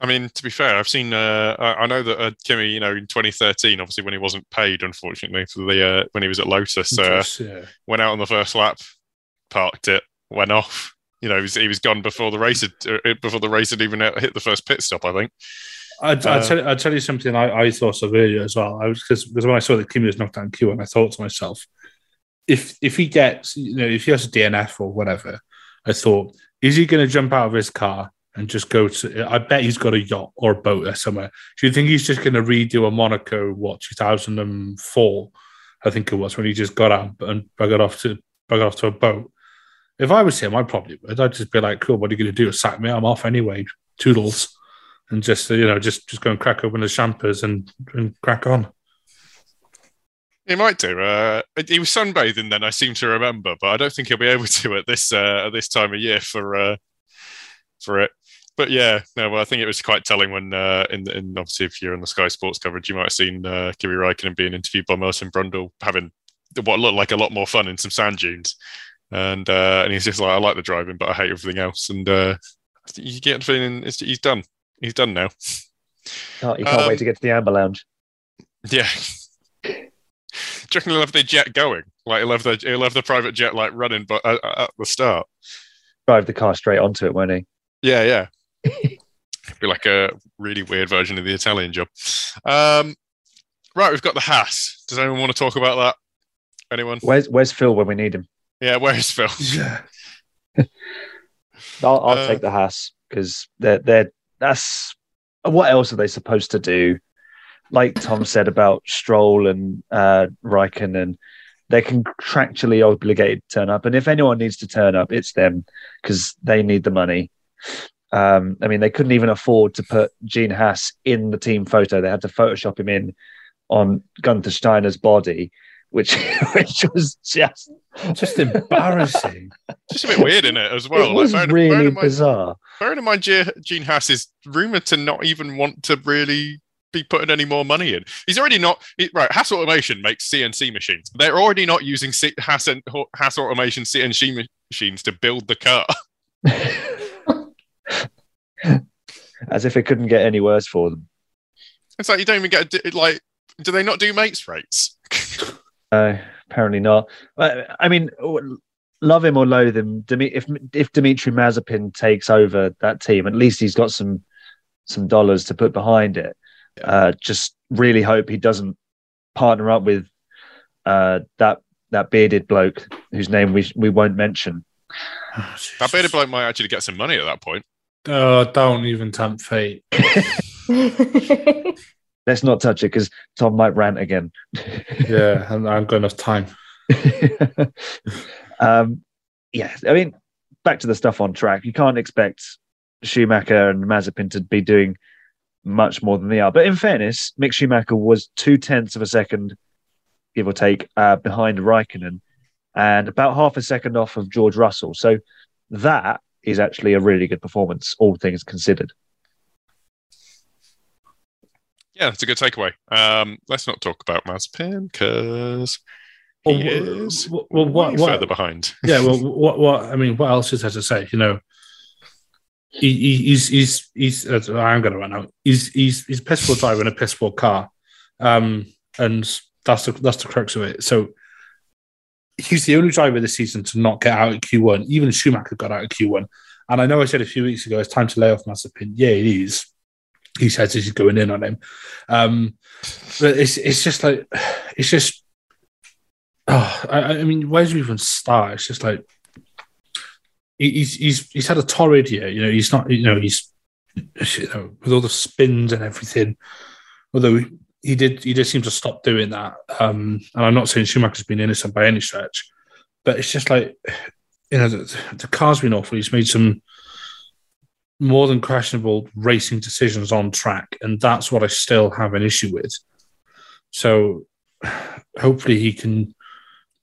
I mean, to be fair, I've seen. Uh, I, know that uh, Kimi, you know, in 2013, obviously when he wasn't paid, unfortunately, for the uh, when he was at Lotus, uh, yeah. went out on the first lap, parked it, went off. You know, he was, he was gone before the race had uh, before the race had even hit the first pit stop. I think. I'd, Uh, I'd, tell, I'd tell you something I, I thought of earlier as well. I was because when I saw that Kimi was knocked down Q, and I thought to myself, if if he gets you know if he has a DNF or whatever, I thought is he going to jump out of his car and just go to? I bet he's got a yacht or a boat or somewhere. Do you think he's just going to redo a Monaco what 2004? I think it was when he just got out and buggered off to buggered off to a boat. If I was him, I probably would. I'd just be like, "Cool, what are you going to do? Sack me? I'm off anyway. Toodles." And just you know just just go and crack open the champers and and crack on. He might do. Uh, he was sunbathing then, I seem to remember, but I don't think he'll be able to at this uh, at this time of year for uh, for it. But yeah, no. Well, I think it was quite telling when, uh, in, in obviously, if you're on the Sky Sports coverage, you might have seen uh, Kimi Räikkönen being interviewed by Martin Brundle, having what looked like a lot more fun in some sand dunes, and uh, and he's just like, I like the driving, but I hate everything else. And uh, you get the feeling he's done. He's done now. Can't, you can't Um, wait to get to the Amber Lounge. Yeah. Do you reckon he'll have the jet going? Like he'll have the he'll have the private jet like running, but at, at the start. Drive the car straight onto it, won't he? Yeah, yeah. Be like a really weird version of the Italian job. Um, right, we've got the Haas. Does anyone want to talk about that? Anyone? Where's Where's Phil when we need him? Yeah, where's Phil? Yeah, I'll, I'll Uh, take the Haas because they're they're that's what else are they supposed to do? Like Tom said about Stroll and uh, Raikkonen, they're contractually obligated to turn up, and if anyone needs to turn up, it's them because they need the money. Um, I mean, they couldn't even afford to put Gene Haas in the team photo; they had to Photoshop him in on Gunther Steiner's body, which which was just just embarrassing. Just a bit weird in it as well. it was bearing- bearing really in mind- bizarre. bearing in mind, Ge- Gene Haas is rumored to not even want to really be putting any more money in. He's already not he- right. Haas Automation makes CNC machines. They're already not using C- Haas and Haas Automation CNC machines to build the car. As if it couldn't get any worse for them. It's like you don't even get a, like. Do they not do mates rates? Uh, apparently not. Uh, I mean, love him or loathe him, if if Dimitri Mazepin takes over that team, at least he's got some some dollars to put behind it. Uh, just really hope he doesn't partner up with uh, that that bearded bloke whose name we we won't mention. Oh, That bearded bloke might actually get some money at that point. Oh, don't even tempt fate. Let's not touch it because Tom might rant again. Yeah, and I haven't got enough time. um, yeah, I mean, back to the stuff on track. You can't expect Schumacher and Mazepin to be doing much more than they are. But in fairness, Mick Schumacher was two tenths of a second, give or take, uh, behind Raikkonen and about half a second off of George Russell. So that is actually a really good performance, all things considered. Yeah, it's a good takeaway. Um, let's not talk about Mazepin because he wh- is wh- well, what, what, further behind. yeah, well, what, what, I mean, what else is there to say? You know, he, he, he's, he's, he's, uh, I'm going to run out. He's, he's, he's a piss poor driver in a piss poor car. Um, and that's the, that's the crux of it. So he's the only driver this season to not get out at Q1. Even Schumacher got out at Q1. And I know I said a few weeks ago, it's time to lay off Mazepin. Yeah, it is. He says he's going in on him. Um, but it's, it's just like, it's just, oh, I, I mean, where do you even start? It's just like, he's he's he's had a torrid year. You know, he's not. You know, he's you know, with all the spins and everything. Although he did, he did seem to stop doing that. Um, and I'm not saying Schumacher's been innocent by any stretch, but it's just like, you know, the, the car's been awful. He's made some more than questionable racing decisions on track, and that's what I still have an issue with. So hopefully he can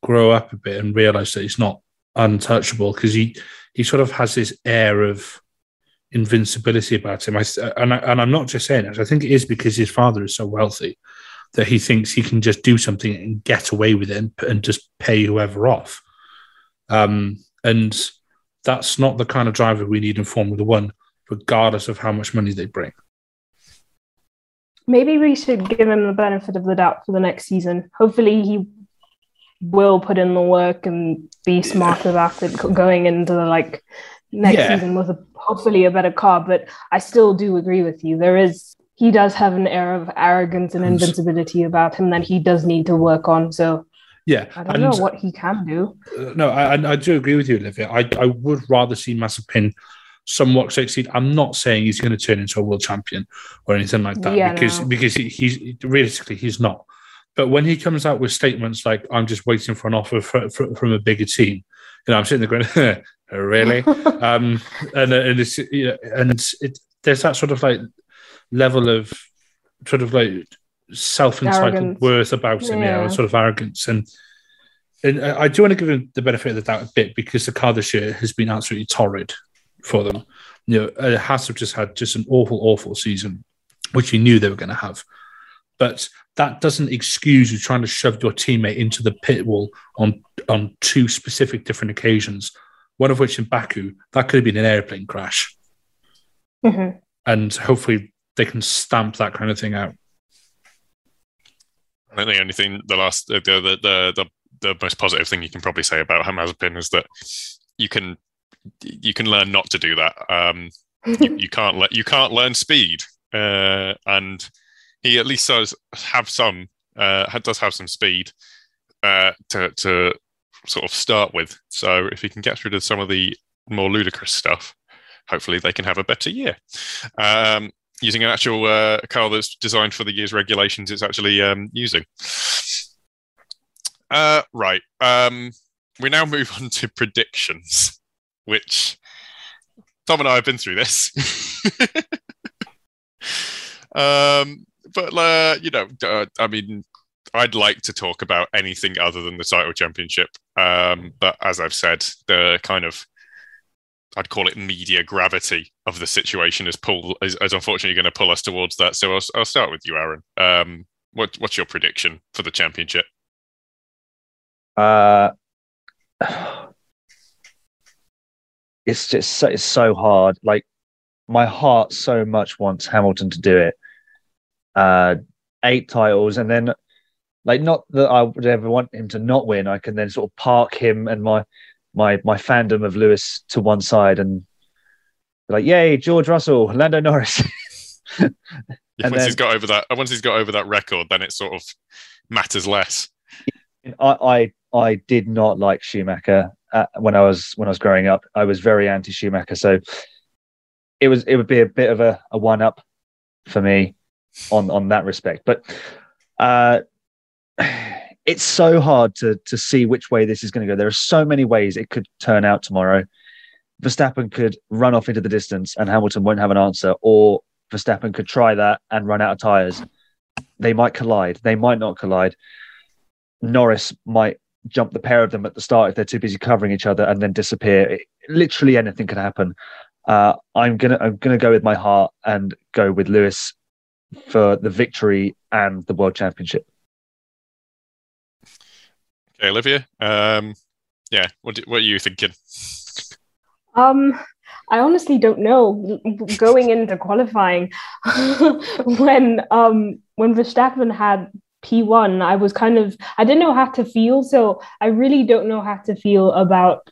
grow up a bit and realize that he's not untouchable because he he sort of has this air of invincibility about him. I, and, I, and I'm not just saying it. I think it is because his father is so wealthy that he thinks he can just do something and get away with it and, and just pay whoever off. Um, and that's not the kind of driver we need in Formula One, regardless of how much money they bring. Maybe we should give him the benefit of the doubt for the next season. Hopefully, he will put in the work and be smart about it going into the like next yeah. season with a, hopefully a better car. But I still do agree with you. There is he does have an air of arrogance and invincibility about him that he does need to work on. So yeah, I don't and, know what he can do. Uh, no, I, I do agree with you, Olivia. I, I would rather see Mazepin somewhat succeed. I'm not saying he's going to turn into a world champion or anything like that yeah, because no. because he, he's realistically he's not. But when he comes out with statements like "I'm just waiting for an offer for, for, from a bigger team," you know, I'm sitting there going, "Really?" um, and and it's you know, and it, there's that sort of like level of sort of like self-entitled arrogance. worth about him, yeah. You know, sort of arrogance and. And I do want to give him the benefit of the doubt a bit because the car this year has been absolutely torrid for them. You know, uh, Haas have just had just an awful, awful season, which you knew they were going to have. But that doesn't excuse you trying to shove your teammate into the pit wall on on two specific different occasions. One of which in Baku, that could have been an airplane crash. Mm-hmm. And hopefully they can stamp that kind of thing out. I think the only thing, the last, the the the the, the most positive thing you can probably say about Hamazepin is that you can you can learn not to do that. Um, you, you, can't let you can't learn speed, uh, and he at least does have some uh, does have some speed uh, to to sort of start with. So if he can get rid of some of the more ludicrous stuff, hopefully they can have a better year. Um, using an actual uh, car that's designed for the year's regulations, it's actually um, using. Uh, right. Um, we now move on to predictions which Tom and I have been through this. um, but uh, you know, uh, I mean, I'd like to talk about anything other than the title championship. Um, but as I've said, the kind of I'd call it media gravity of the situation is pull is, is unfortunately going to pull us towards that. So I'll, I'll start with you, Aaron. Um, what, what's your prediction for the championship? Uh, it's just so, it's so hard. Like my heart so much wants Hamilton to do it. Uh, eight titles, and then like not that I would ever want him to not win. I can then sort of park him and my my my fandom of Lewis to one side and like, yay, George Russell, Lando Norris. once then, he's got over that, once he's got over that record, then it sort of matters less. I I, I did not like Schumacher uh, when I was when I was growing up. I was very anti Schumacher, so it was it would be a bit of a, a one up for me on on that respect. But uh, it's so hard to to see which way this is going to go. There are so many ways it could turn out tomorrow. Verstappen could run off into the distance and Hamilton won't have an answer, or Verstappen could try that and run out of tires. They might collide. They might not collide. Norris might jump the pair of them at the start if they're too busy covering each other and then disappear. It, literally anything can happen. Uh, I'm gonna I'm gonna go with my heart and go with Lewis for the victory and the world championship. Okay, Olivia. Um, yeah, what do, what are you thinking? Um, I honestly don't know. Going into qualifying, when um when Verstappen had P1, I was kind of, I didn't know how to feel. So I really don't know how to feel about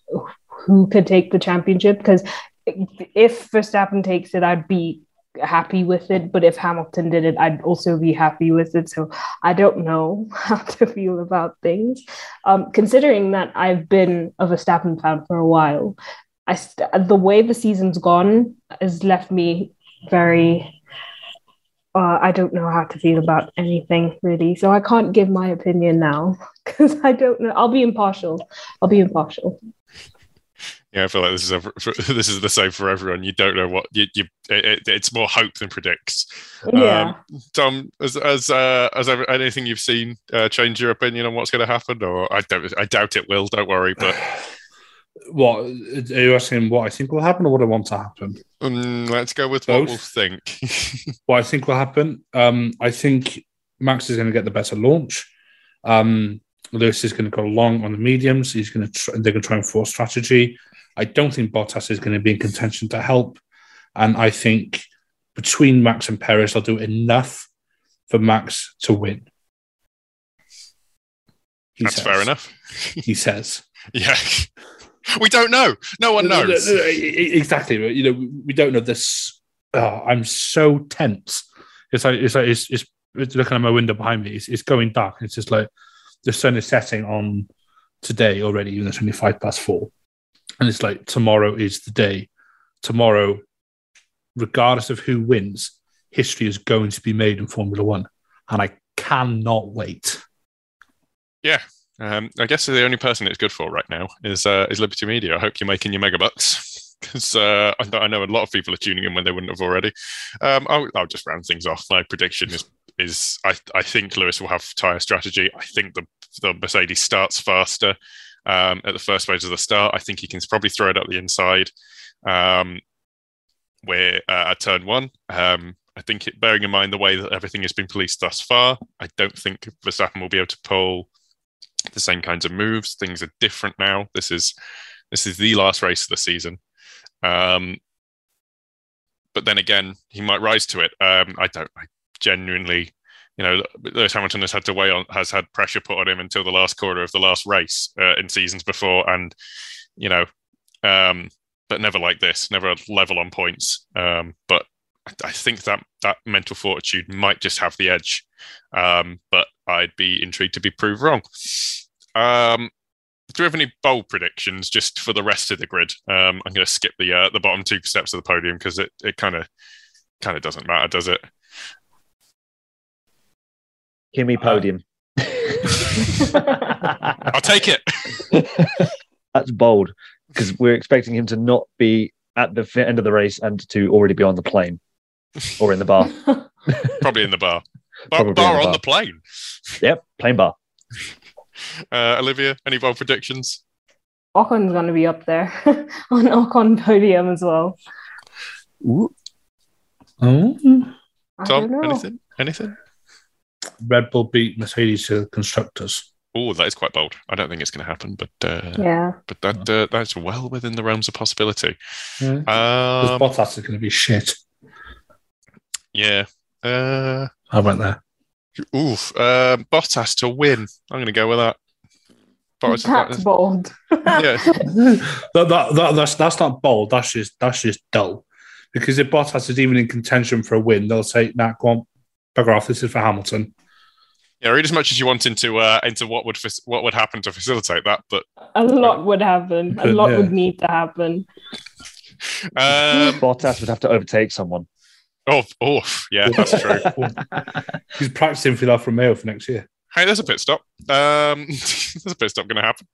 who could take the championship because if Verstappen takes it, I'd be happy with it. But if Hamilton did it, I'd also be happy with it. So I don't know how to feel about things. Um, considering that I've been of a Verstappen fan for a while, I st- the way the season's gone has left me very. Uh, I don't know how to feel about anything really, so I can't give my opinion now because I don't know. I'll be impartial. I'll be impartial. Yeah, I feel like this is a, this is the same for everyone. You don't know what you, you it, it's more hope than predicts. Yeah. Um, Tom, as as uh, as ever, anything you've seen uh, change your opinion on what's going to happen, or I don't I doubt it will. Don't worry, but What are you asking? What I think will happen, or what I want to happen? um, let's go with what Both. we'll think. What I think will happen. Um, I think Max is going to get the better launch. Um, Lewis is going to go long on the mediums. He's going to try, they're going to try and force strategy. I don't think Bottas is going to be in contention to help, and I think between Max and Perez, they'll do enough for Max to win. He That's says. fair enough. He says. Yeah, we don't know. No one No, no, knows. no, no, Exactly. You know, we- don't know this. Oh, I'm so tense. It's like it's like it's, it's, it's looking at my window behind me. It's, it's going dark. It's just like the sun is setting on today already, even though it's only five past four. And it's like tomorrow is the day. Tomorrow, regardless of who wins, history is going to be made in Formula One, and I cannot wait. Um, I guess the only person it's good for right now is uh, is Liberty Media. I hope you're making your megabucks because uh, I, I know a lot of people are tuning in when they wouldn't have already. Um, I'll, I'll just round things off. My prediction is is I, I think Lewis will have tire strategy. I think the the Mercedes starts faster um, at the first phase of the start. I think he can probably throw it up the inside. Um, where uh, at turn one, um, I think it, bearing in mind the way that everything has been policed thus far, I don't think Verstappen will be able to pull the same kinds of moves. Things are different now. This is this is the last race of the season. Um, but then again, he might rise to it. Um, I don't. I genuinely, you know, Lewis Hamilton has had to weigh on, has had pressure put on him until the last quarter of the last race uh, in seasons before, and you know, um, but never like this, never level on points. Um, but I- I think that that mental fortitude might just have the edge. Um, but I'd be intrigued to be proved wrong. Um, do we have any bold predictions just for the rest of the grid? Um, I'm going to skip the uh, the bottom two steps of the podium because it it kind of kind of doesn't matter, does it? Kimi podium. I'll take it. That's bold because we're expecting him to not be at the end of the race and to already be on the plane or in the bar. Probably in the bar. Bar, bar the on bar. the plane. Yep, plane bar. Uh, Olivia, any bold predictions? Ocon's gonna be up there on Ocon podium as well. Oh, I Tom, anything? Anything? Red Bull beat Mercedes to constructors. Oh, that is quite bold. I don't think it's going to happen, but uh, Yeah. but that uh, that's well within the realms of possibility. Yeah. Because Um, Bottas is going to be shit. Yeah. Uh, How about that? oof. Uh, Bottas to win. I'm going to go with that. Bottas, That's bold. yeah. that, that, that, that's that's not bold. That's just that's just dull. Because if Bottas is even in contention for a win, they'll say, "Nah, go on, bugger off. This is for Hamilton." Yeah, read as much as you want into uh, into what would fac- what would happen to facilitate that, but A lot would happen. A lot Yeah. would need to happen. um, Bottas would have to overtake someone. Oh, oh, yeah, that's true. He's practicing for the Alfa Romeo for next year. Hey, there's a pit stop. Um, a pit stop going to happen.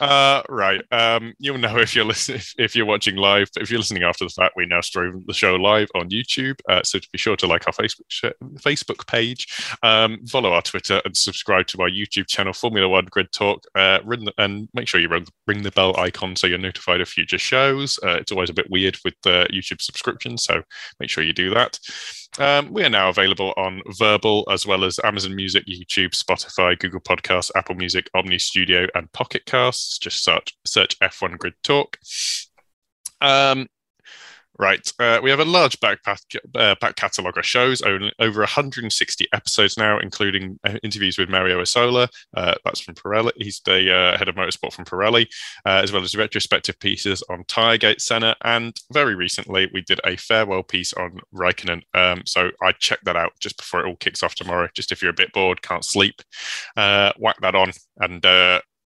Uh, right. Um, you'll know if you're listening, if, you're watching live. But if you're listening after the fact, we now stream the show live on YouTube. Uh, so to be sure to like our Facebook sh- Facebook page, um, follow our Twitter, and subscribe to our YouTube channel, Formula One Grid Talk. Uh, the, and make sure you ring, ring the bell icon so you're notified of future shows. Uh, it's always a bit weird with the YouTube subscription, so make sure you do that. Um, we are now available on Verbal as well as Amazon Music, YouTube, Spotify, Google Podcasts, Apple Music, Omny Studio, and Pocket Casts. Just search search F1 Grid Talk. Um, right, uh, we have a large back, uh, back catalogue of shows, only, over 160 episodes now, including uh, interviews with Mario Isola. Uh, that's from Pirelli. He's the uh, head of motorsport from Pirelli, uh, as well as retrospective pieces on Tiregate Senna. And very recently, we did a farewell piece on Raikkonen. Um, so I checked that out just before it all kicks off tomorrow. Just if you're a bit bored, can't sleep, whack that on and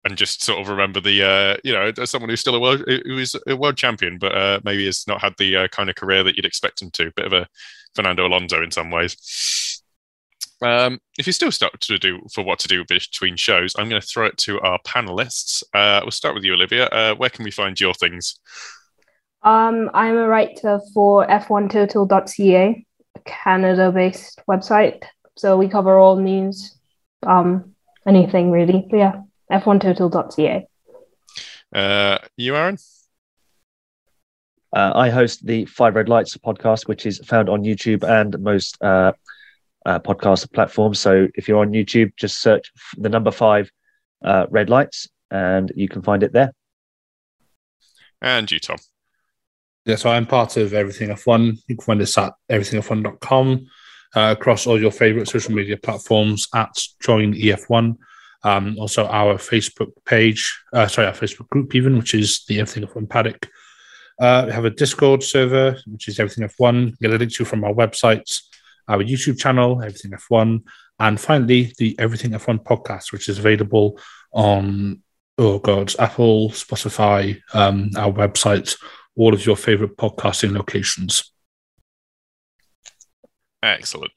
and just sort of remember the uh, you know as someone who's still a world who is a world champion, but uh, maybe has not had the uh, kind of career that you'd expect him to. Bit of a Fernando Alonso in some ways. Um, if you're still stuck to do for what to do between shows, I'm going to throw it to our panelists. Uh, we'll start with you, Olivia. Uh, where can we find your things? Um, I'm a writer for f1total.ca, a Canada-based website. So we cover all news, um, anything really. But yeah, f1total.ca. Uh, you, Aaron? Uh, I host the Five Red Lights podcast, which is found on YouTube and most uh, uh, podcast platforms. So if you're on YouTube, just search the number five uh, red lights and you can find it there. And you, Tom. Yeah, so I'm part of Everything F1. You can find us at everythingf1.com uh, across all your favorite social media platforms at Join EF1. Um, also, our Facebook page, uh, sorry, our Facebook group, even, which is the Everything F1 Paddock. Uh, we have a Discord server, which is Everything F1. Get a link to from our websites our YouTube channel, Everything F1, and finally the Everything F1 podcast, which is available on oh god, Apple, Spotify, um, our websites, all of your favorite podcasting locations. Excellent.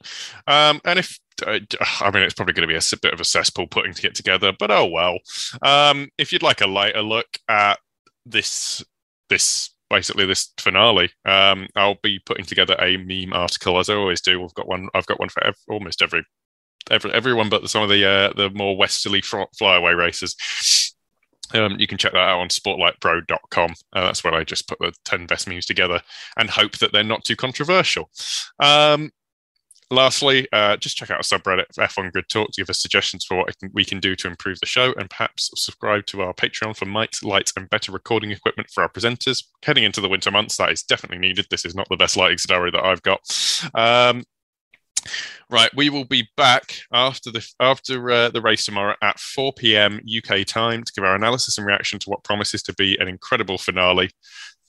Um, and if I mean, it's probably going to be a bit of a cesspool putting it together, but oh well. Um, if you'd like a lighter look at this this basically this finale. Um, I'll be putting together a meme article as I always do. We've got one. I've got one for ev- almost every, every everyone, but some of the uh, the more westerly flyaway races. Um, you can check that out on sportlightpro.com. Uh, that's where I just put the 10 best memes together and hope that they're not too controversial. Um, Lastly, uh, just check out our subreddit F1 Grid Talk to give us suggestions for what we can do to improve the show, and perhaps subscribe to our Patreon for mics, lights, and better recording equipment for our presenters. Heading into the winter months, that is definitely needed. This is not the best lighting scenario that I've got. Um, right, we will be back after the after uh, the race tomorrow at 4 p.m. UK time to give our analysis and reaction to what promises to be an incredible finale.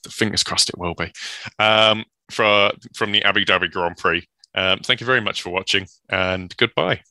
Fingers crossed it will be. Um, for, from the Abu Dhabi Grand Prix. Um, thank you very much for watching and goodbye.